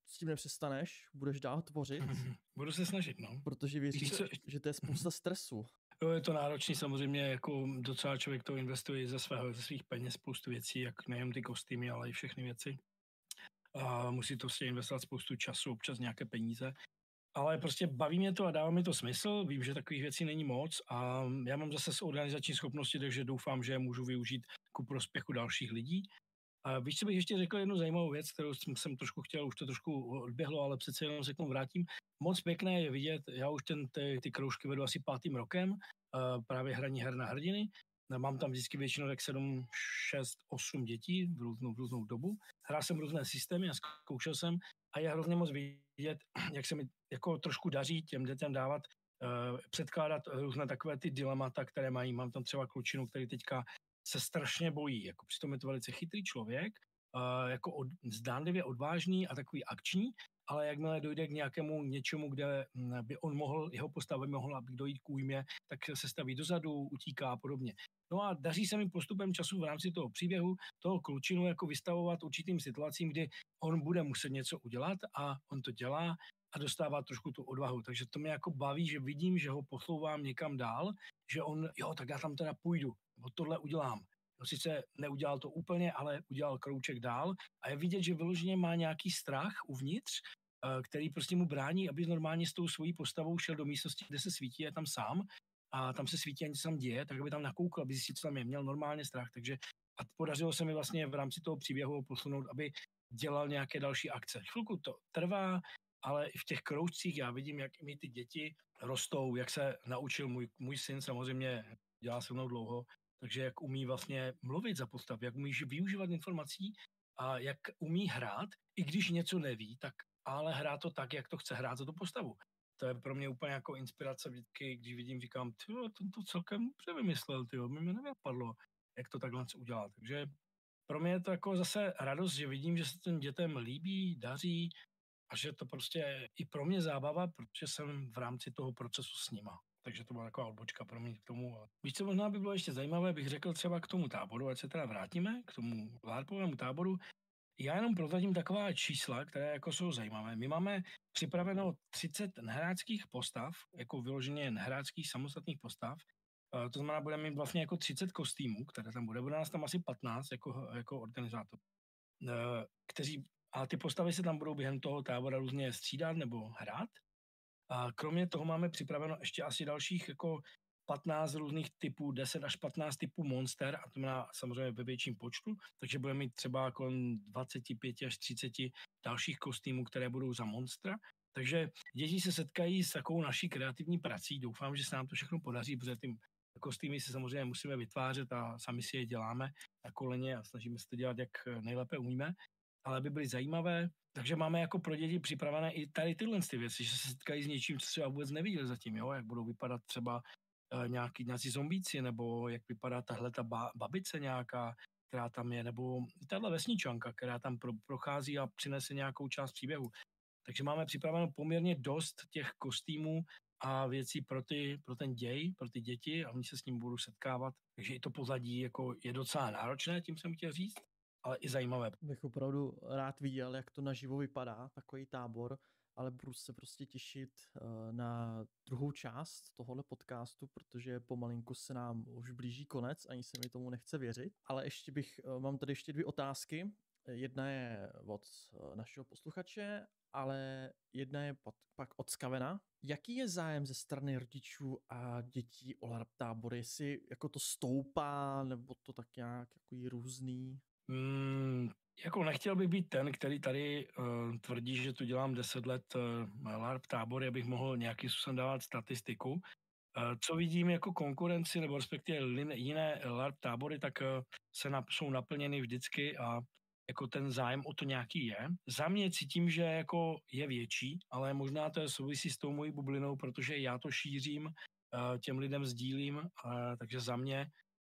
Speaker 1: s tím nepřestaneš, budeš dál tvořit.
Speaker 2: Budu se snažit, no.
Speaker 1: Protože věřím, co... že to je spousta stresu.
Speaker 2: Jo, je to náročný samozřejmě, jako docela člověk to investuje ze, svého, ze svých peněz spoustu věcí, jak nejen ty kostýmy, ale i všechny věci a musí to si investovat spoustu času, občas nějaké peníze. Ale prostě baví mě to a dává mi to smysl. Vím, že takových věcí není moc a já mám zase organizační schopnosti, takže doufám, že je můžu využít ku prospěchu dalších lidí. A víš, co bych ještě řekl jednu zajímavou věc, kterou jsem trošku chtěl, už to trošku odběhlo, ale přece jenom se k tomu vrátím. Moc pěkné je vidět, já už ten, ty, ty kroužky vedu asi pátým rokem, právě hraní her na hrdiny Mám tam vždycky většinou tak 7, 6, 8 dětí v různou, v různou dobu. Hrál jsem různé systémy a zkoušel jsem a je hrozně moc vidět, jak se mi jako trošku daří těm dětem dávat předkládat různé takové ty dilemata, které mají. Mám tam třeba klučinu, který teďka se strašně bojí. Jako přitom je to velice chytrý člověk, jako od, zdánlivě odvážný a takový akční, ale jakmile dojde k nějakému něčemu, kde hm, by on mohl, jeho postava mohla dojít k újmě, tak se staví dozadu, utíká a podobně. No a daří se mi postupem času v rámci toho příběhu toho klučinu jako vystavovat určitým situacím, kdy on bude muset něco udělat a on to dělá a dostává trošku tu odvahu. Takže to mě jako baví, že vidím, že ho poslouvám někam dál, že on, jo, tak já tam teda půjdu, nebo tohle udělám. No sice neudělal to úplně, ale udělal krouček dál a je vidět, že vyloženě má nějaký strach uvnitř, eh, který prostě mu brání, aby normálně s tou svojí postavou šel do místnosti, kde se svítí, je tam sám a tam se svítí a něco tam děje, tak aby tam nakoukl, aby zjistil, co tam je. Měl normálně strach, takže a podařilo se mi vlastně v rámci toho příběhu posunout, aby dělal nějaké další akce. Chvilku to trvá, ale i v těch kroužcích já vidím, jak mi ty děti rostou, jak se naučil můj, můj syn, samozřejmě dělá se mnou dlouho, takže jak umí vlastně mluvit za postav, jak umí využívat informací a jak umí hrát, i když něco neví, tak ale hrá to tak, jak to chce hrát za tu postavu. To je pro mě úplně jako inspirace vždycky, když vidím, říkám, ty ten to celkem dobře vymyslel, ty mi mi nevypadlo, jak to takhle udělat. Takže pro mě je to jako zase radost, že vidím, že se ten dětem líbí, daří a že to prostě i pro mě zábava, protože jsem v rámci toho procesu s nima. Takže to byla taková odbočka pro mě k tomu. Víš, co možná by bylo ještě zajímavé, bych řekl třeba k tomu táboru, ať se teda vrátíme, k tomu LARPovému táboru. Já jenom prozradím taková čísla, které jako jsou zajímavé. My máme připraveno 30 nehráckých postav, jako vyloženě nehráckých samostatných postav. To znamená, budeme mít vlastně jako 30 kostýmů, které tam bude. Bude nás tam asi 15 jako, jako organizátor, kteří, a ty postavy se tam budou během toho tábora různě střídat nebo hrát. A kromě toho máme připraveno ještě asi dalších jako 15 různých typů, 10 až 15 typů monster, a to má samozřejmě ve větším počtu, takže budeme mít třeba kolem 25 až 30 dalších kostýmů, které budou za monstra. Takže děti se setkají s takovou naší kreativní prací. Doufám, že se nám to všechno podaří, protože ty kostýmy si samozřejmě musíme vytvářet a sami si je děláme na koleně a snažíme se to dělat, jak nejlépe umíme ale aby byly zajímavé. Takže máme jako pro děti připravené i tady tyhle ty věci, že se setkají s něčím, co třeba vůbec neviděli zatím, jo? jak budou vypadat třeba nějaký, nějaký zombíci, nebo jak vypadá tahle ta ba- babice nějaká, která tam je, nebo tahle vesničanka, která tam pro, prochází a přinese nějakou část příběhu. Takže máme připraveno poměrně dost těch kostýmů a věcí pro, ty, pro ten děj, pro ty děti a oni se s ním budou setkávat. Takže i to pozadí jako je docela náročné, tím jsem chtěl říct ale i zajímavé.
Speaker 1: Bych opravdu rád viděl, jak to naživo vypadá, takový tábor, ale budu se prostě těšit uh, na druhou část tohohle podcastu, protože pomalinku se nám už blíží konec, ani se mi tomu nechce věřit. Ale ještě bych, uh, mám tady ještě dvě otázky. Jedna je od uh, našeho posluchače, ale jedna je pod, pak od Skavena. Jaký je zájem ze strany rodičů a dětí o LARP tábory? Jestli jako to stoupá, nebo to tak nějak jako různý?
Speaker 2: Mm, jako nechtěl bych být ten, který tady uh, tvrdí, že tu dělám 10 let uh, LARP tábory, abych mohl nějaký způsobem dávat statistiku. Uh, co vidím jako konkurenci, nebo respektive jiné LARP tábory, tak uh, se nap, jsou naplněny vždycky a jako ten zájem o to nějaký je. Za mě cítím, že jako je větší, ale možná to je souvisí s tou mojí bublinou, protože já to šířím, těm lidem sdílím, takže za mě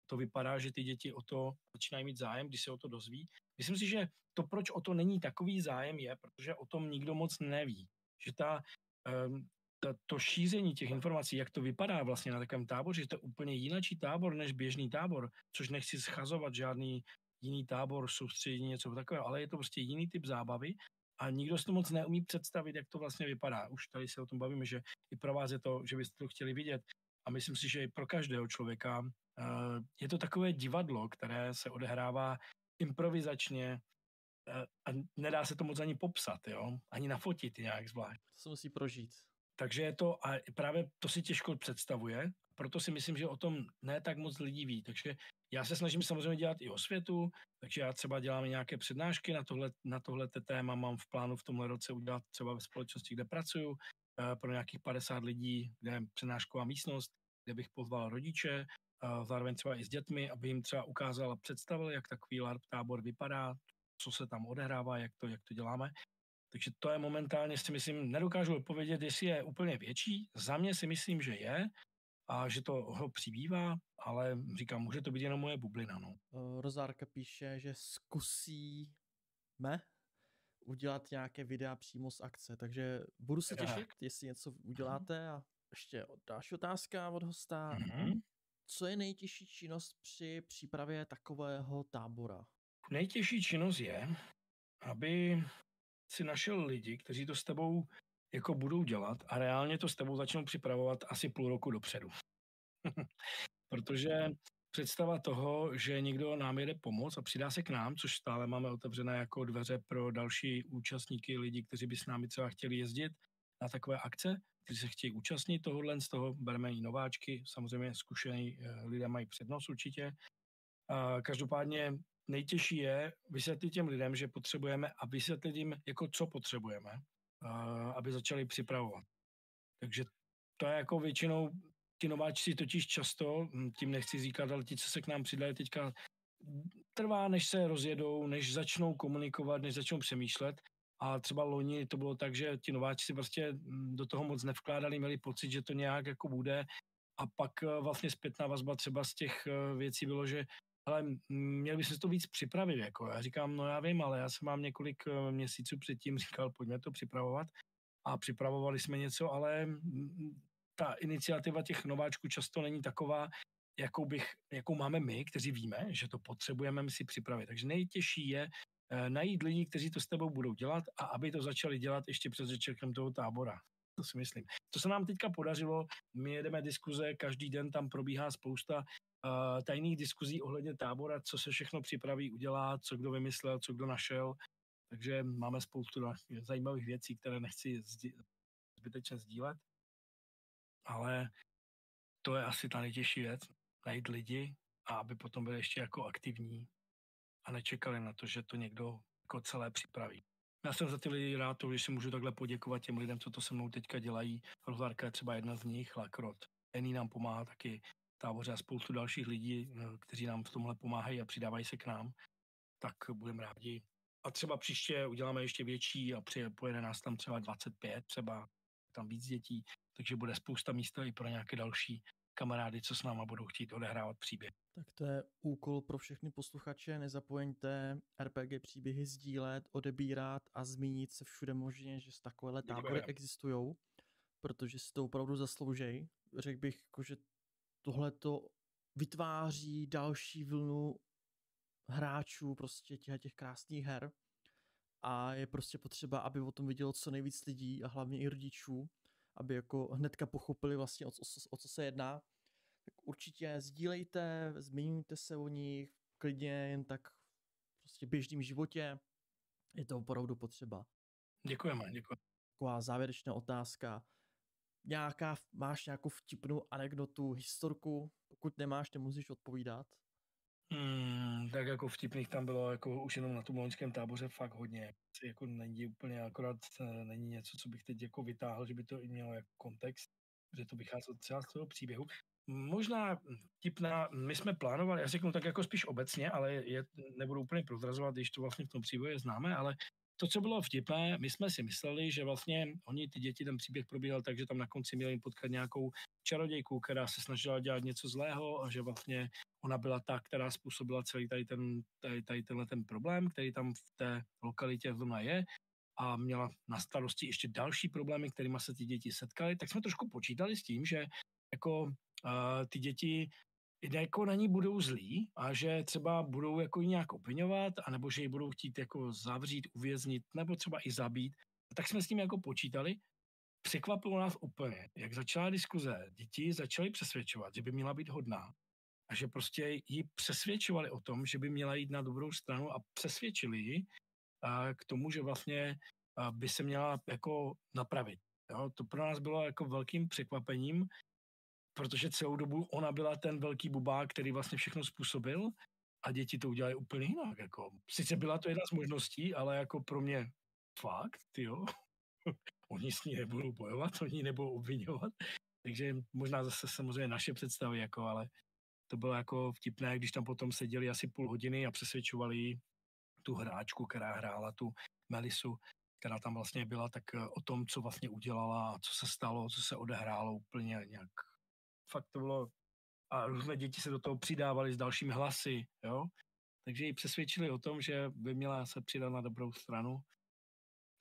Speaker 2: to vypadá, že ty děti o to začínají mít zájem, když se o to dozví. Myslím si, že to, proč o to není takový zájem, je, protože o tom nikdo moc neví. Že ta, um, ta, to šíření těch informací, jak to vypadá vlastně na takovém táboře, že to je úplně jináčí tábor než běžný tábor, což nechci schazovat žádný jiný tábor, soustředění, něco takového, ale je to prostě jiný typ zábavy a nikdo si to moc neumí představit, jak to vlastně vypadá. Už tady se o tom bavíme, že i pro vás je to, že byste to chtěli vidět. A myslím si, že i pro každého člověka je to takové divadlo, které se odehrává improvizačně uh, a nedá se to moc ani popsat, jo? ani nafotit nějak zvlášť.
Speaker 1: To se musí prožít.
Speaker 2: Takže je to, a právě to si těžko představuje, proto si myslím, že o tom ne tak moc lidí ví. Takže já se snažím samozřejmě dělat i o světu, takže já třeba dělám nějaké přednášky na tohle, na tohle téma, mám v plánu v tomhle roce udělat třeba ve společnosti, kde pracuju, eh, pro nějakých 50 lidí, kde je přednášková místnost, kde bych pozval rodiče, zároveň třeba i s dětmi, aby jim třeba ukázal a představil, jak takový LARP tábor vypadá, co se tam odehrává, jak to, jak to děláme. Takže to je momentálně si myslím, nedokážu odpovědět, jestli je úplně větší. Za mě si myslím, že je a že to ho přibývá, ale říkám, může to být jenom moje bublina. No.
Speaker 1: Rozárka píše, že zkusíme udělat nějaké videa přímo z akce, takže budu se těšit, jestli něco uděláte a ještě další otázka od hosta. Mm-hmm. Co je nejtěžší činnost při přípravě takového tábora?
Speaker 2: Nejtěžší činnost je, aby si našel lidi, kteří to s tebou jako budou dělat a reálně to s tebou začnou připravovat asi půl roku dopředu. Protože představa toho, že někdo nám jede pomoct a přidá se k nám, což stále máme otevřené jako dveře pro další účastníky, lidi, kteří by s námi třeba chtěli jezdit na takové akce, kteří se chtějí účastnit tohohle, z toho bereme i nováčky, samozřejmě zkušený eh, lidé mají přednost určitě. A každopádně nejtěžší je vysvětlit těm lidem, že potřebujeme a vysvětlit jim, jako co potřebujeme, aby začali připravovat. Takže to je jako většinou, ti nováčci totiž často, hm, tím nechci říkat, ale ti, co se k nám přidají teďka, trvá, než se rozjedou, než začnou komunikovat, než začnou přemýšlet. A třeba loni to bylo tak, že ti nováčci si prostě hm, do toho moc nevkládali, měli pocit, že to nějak jako bude. A pak eh, vlastně zpětná vazba třeba z těch eh, věcí bylo, že ale měl by se to víc připravit. Jako. Já říkám, no já vím, ale já jsem mám několik eh, měsíců předtím říkal, pojďme to připravovat. A připravovali jsme něco, ale ta iniciativa těch nováčků často není taková, jakou, bych, jakou máme my, kteří víme, že to potřebujeme si připravit. Takže nejtěžší je najít lidi, kteří to s tebou budou dělat a aby to začali dělat ještě před začátkem toho tábora. To si myslím. To se nám teďka podařilo, my jedeme diskuze, každý den tam probíhá spousta uh, tajných diskuzí ohledně tábora, co se všechno připraví, udělá, co kdo vymyslel, co kdo našel. Takže máme spoustu zajímavých věcí, které nechci zbytečně sdílet. Ale to je asi ta nejtěžší věc, najít lidi a aby potom byli ještě jako aktivní a nečekali na to, že to někdo jako celé připraví. Já jsem za ty lidi rád, to, že si můžu takhle poděkovat těm lidem, co to se mnou teďka dělají. Rozvárka je třeba jedna z nich, Lakrot. Ení nám pomáhá taky táboře a spoustu dalších lidí, eh, kteří nám v tomhle pomáhají a přidávají se k nám, tak budeme rádi. A třeba příště uděláme ještě větší a pojede nás tam třeba 25, třeba tam víc dětí, takže bude spousta místa i pro nějaké další kamarády, co s náma budou chtít odehrávat příběh.
Speaker 1: Tak to je úkol pro všechny posluchače. Nezapomeňte RPG příběhy sdílet, odebírat a zmínit se všude možně, že takovéhle tábory existují, protože si to opravdu zasloužej. Řekl bych, jako, že tohle to vytváří další vlnu hráčů prostě těch, těch krásných her a je prostě potřeba, aby o tom vidělo co nejvíc lidí a hlavně i rodičů, aby jako hnedka pochopili vlastně o, o, o co se jedná. Tak určitě sdílejte, zmiňujte se o nich, klidně jen tak prostě v běžném životě. Je to opravdu potřeba.
Speaker 2: Děkujeme, děkujeme.
Speaker 1: Taková závěrečná otázka nějaká, máš nějakou vtipnou anekdotu, historku, pokud nemáš, nemusíš odpovídat.
Speaker 2: Hmm, tak jako vtipných tam bylo jako už jenom na tom loňském táboře fakt hodně. Jako není úplně, akorát eh, není něco, co bych teď jako vytáhl, že by to i mělo jako kontext, že to vycházelo třeba z toho příběhu. Možná vtipná, my jsme plánovali, já řeknu tak jako spíš obecně, ale je, nebudu úplně prozrazovat, když to vlastně v tom příběhu známe, ale to, co bylo vtipné, my jsme si mysleli, že vlastně oni, ty děti, ten příběh probíhal tak, že tam na konci měli potkat nějakou čarodějku, která se snažila dělat něco zlého a že vlastně ona byla ta, která způsobila celý tady, ten, tady, tady tenhle ten problém, který tam v té lokalitě zrovna je a měla na starosti ještě další problémy, kterými se ty děti setkaly, tak jsme trošku počítali s tím, že jako uh, ty děti jako na ní budou zlí a že třeba budou jako ji nějak obvinovat, anebo že ji budou chtít jako zavřít, uvěznit, nebo třeba i zabít. Tak jsme s tím jako počítali. Překvapilo nás úplně, jak začala diskuze. Děti začaly přesvědčovat, že by měla být hodná a že prostě ji přesvědčovali o tom, že by měla jít na dobrou stranu a přesvědčili ji k tomu, že vlastně by se měla jako napravit. Jo, to pro nás bylo jako velkým překvapením, protože celou dobu ona byla ten velký bubák, který vlastně všechno způsobil a děti to udělají úplně jinak. Jako. Sice byla to jedna z možností, ale jako pro mě fakt, jo. oni s ní nebudou bojovat, oni nebudou obvinovat. Takže možná zase samozřejmě naše představy, jako, ale to bylo jako vtipné, když tam potom seděli asi půl hodiny a přesvědčovali tu hráčku, která hrála tu Melisu, která tam vlastně byla, tak eh, o tom, co vlastně udělala, co se stalo, co se odehrálo úplně nějak. Fakt to bylo a různé děti se do toho přidávaly s dalšími hlasy, jo. Takže ji přesvědčili o tom, že by měla se přidat na dobrou stranu.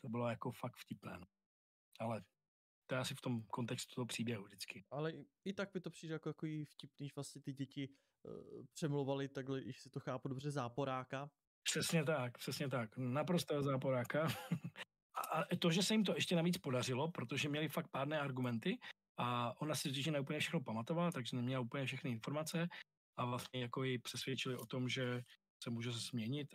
Speaker 2: To bylo jako fakt vtipné. No. Ale to je asi v tom kontextu toho příběhu vždycky.
Speaker 1: Ale i, i tak mi to přijde jako takový vtipný, že vlastně ty děti uh, přemluvali takhle, když si to chápu dobře, záporáka.
Speaker 2: Přesně tak, přesně tak. Naprosto záporáka. a to, že se jim to ještě navíc podařilo, protože měli fakt pádné argumenty a ona si totiž neúplně všechno pamatovala, takže neměla úplně všechny informace a vlastně jako ji přesvědčili o tom, že se může změnit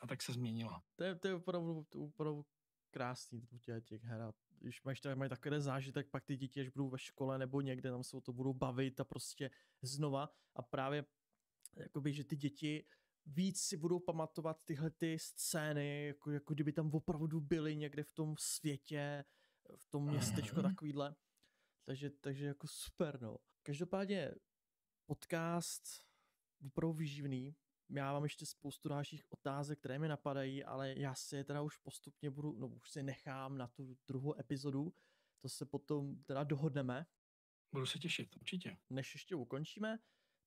Speaker 2: a tak se změnila.
Speaker 1: To je, to je opravdu, to opravdu krásný u těch her. Když máš mají takový zážitek, pak ty děti, až budou ve škole nebo někde, tam se o to budou bavit a prostě znova a právě jakoby, že ty děti víc si budou pamatovat tyhle ty scény, jako, jako kdyby tam opravdu byly někde v tom světě, v tom městečku mm-hmm. takovýhle. Takže, takže jako super, no. Každopádně podcast opravdu vyživný. Já mám ještě spoustu dalších otázek, které mi napadají, ale já si je teda už postupně budu, no už si nechám na tu druhou epizodu, to se potom teda dohodneme.
Speaker 2: Budu se těšit, určitě.
Speaker 1: Než ještě ukončíme,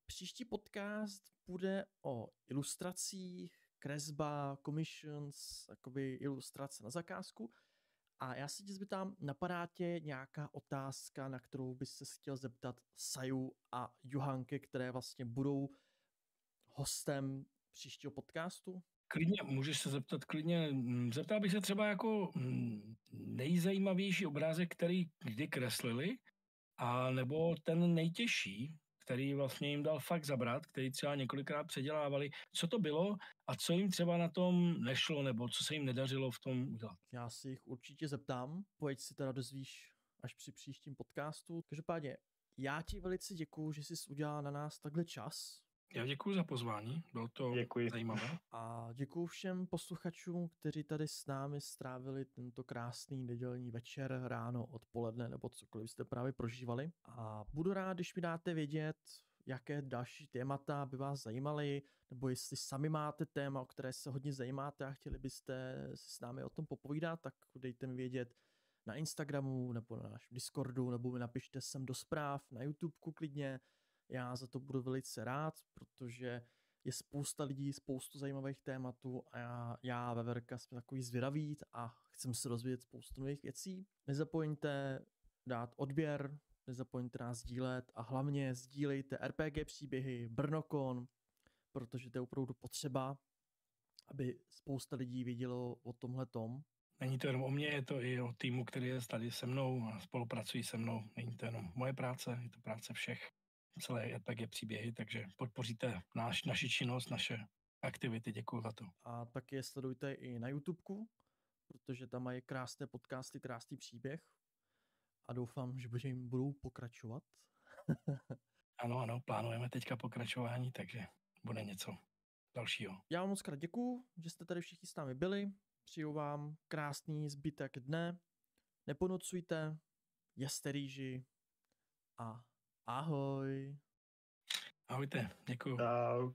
Speaker 1: příští podcast bude o ilustracích, kresba, commissions, jakoby ilustrace na zakázku a já se tě zbytám, napadá tě nějaká otázka, na kterou bys se chtěl zeptat Saju a Johanke, které vlastně budou hostem příštího podcastu?
Speaker 2: Klidně, můžeš se zeptat klidně. Mm, zeptal bych se třeba jako mm, nejzajímavější obrázek, který kdy kreslili, a nebo ten nejtěžší, který vlastně jim dal fakt zabrat, který třeba několikrát předělávali, co to bylo a co jim třeba na tom nešlo, nebo co se jim nedařilo v tom udělat.
Speaker 1: Já si jich určitě zeptám, pojď si teda dozvíš až při příštím podcastu. Každopádně, já ti velice děkuju, že jsi udělal na nás takhle čas.
Speaker 2: Já děkuji za pozvání, bylo to děkuji. zajímavé.
Speaker 1: A děkuji všem posluchačům, kteří tady s námi strávili tento krásný nedělní večer, ráno, odpoledne nebo cokoliv jste právě prožívali. A budu rád, když mi dáte vědět, jaké další témata by vás zajímaly, nebo jestli sami máte téma, o které se hodně zajímáte a chtěli byste si s námi o tom popovídat, tak dejte mi vědět na Instagramu nebo na našem Discordu, nebo mi napište sem do zpráv na YouTubeku klidně, já za to budu velice rád, protože je spousta lidí, spoustu zajímavých tématů a já, já ve Verka jsme takový zvědaví a chcem se rozvíjet spoustu nových věcí. Nezapomeňte dát odběr, nezapomeňte nás sdílet a hlavně sdílejte RPG příběhy, Brnokon, protože to je opravdu potřeba, aby spousta lidí vědělo o tomhle tom.
Speaker 2: Není to jenom o mně, je to i o týmu, který je tady se mnou a spolupracují se mnou. Není to jenom moje práce, je to práce všech celé RPG příběhy, takže podpoříte náš, naši činnost, naše aktivity. Děkuji za to.
Speaker 1: A taky je sledujte i na YouTubeku, protože tam mají krásné podcasty, krásný příběh a doufám, že jim budou pokračovat.
Speaker 2: ano, ano, plánujeme teďka pokračování, takže bude něco dalšího.
Speaker 1: Já vám moc krát děkuju, že jste tady všichni s námi byli. Přiju vám krásný zbytek dne. Neponocujte, jeste rýži a Ahoj.
Speaker 2: Ahojte, děkuji.
Speaker 3: Čau.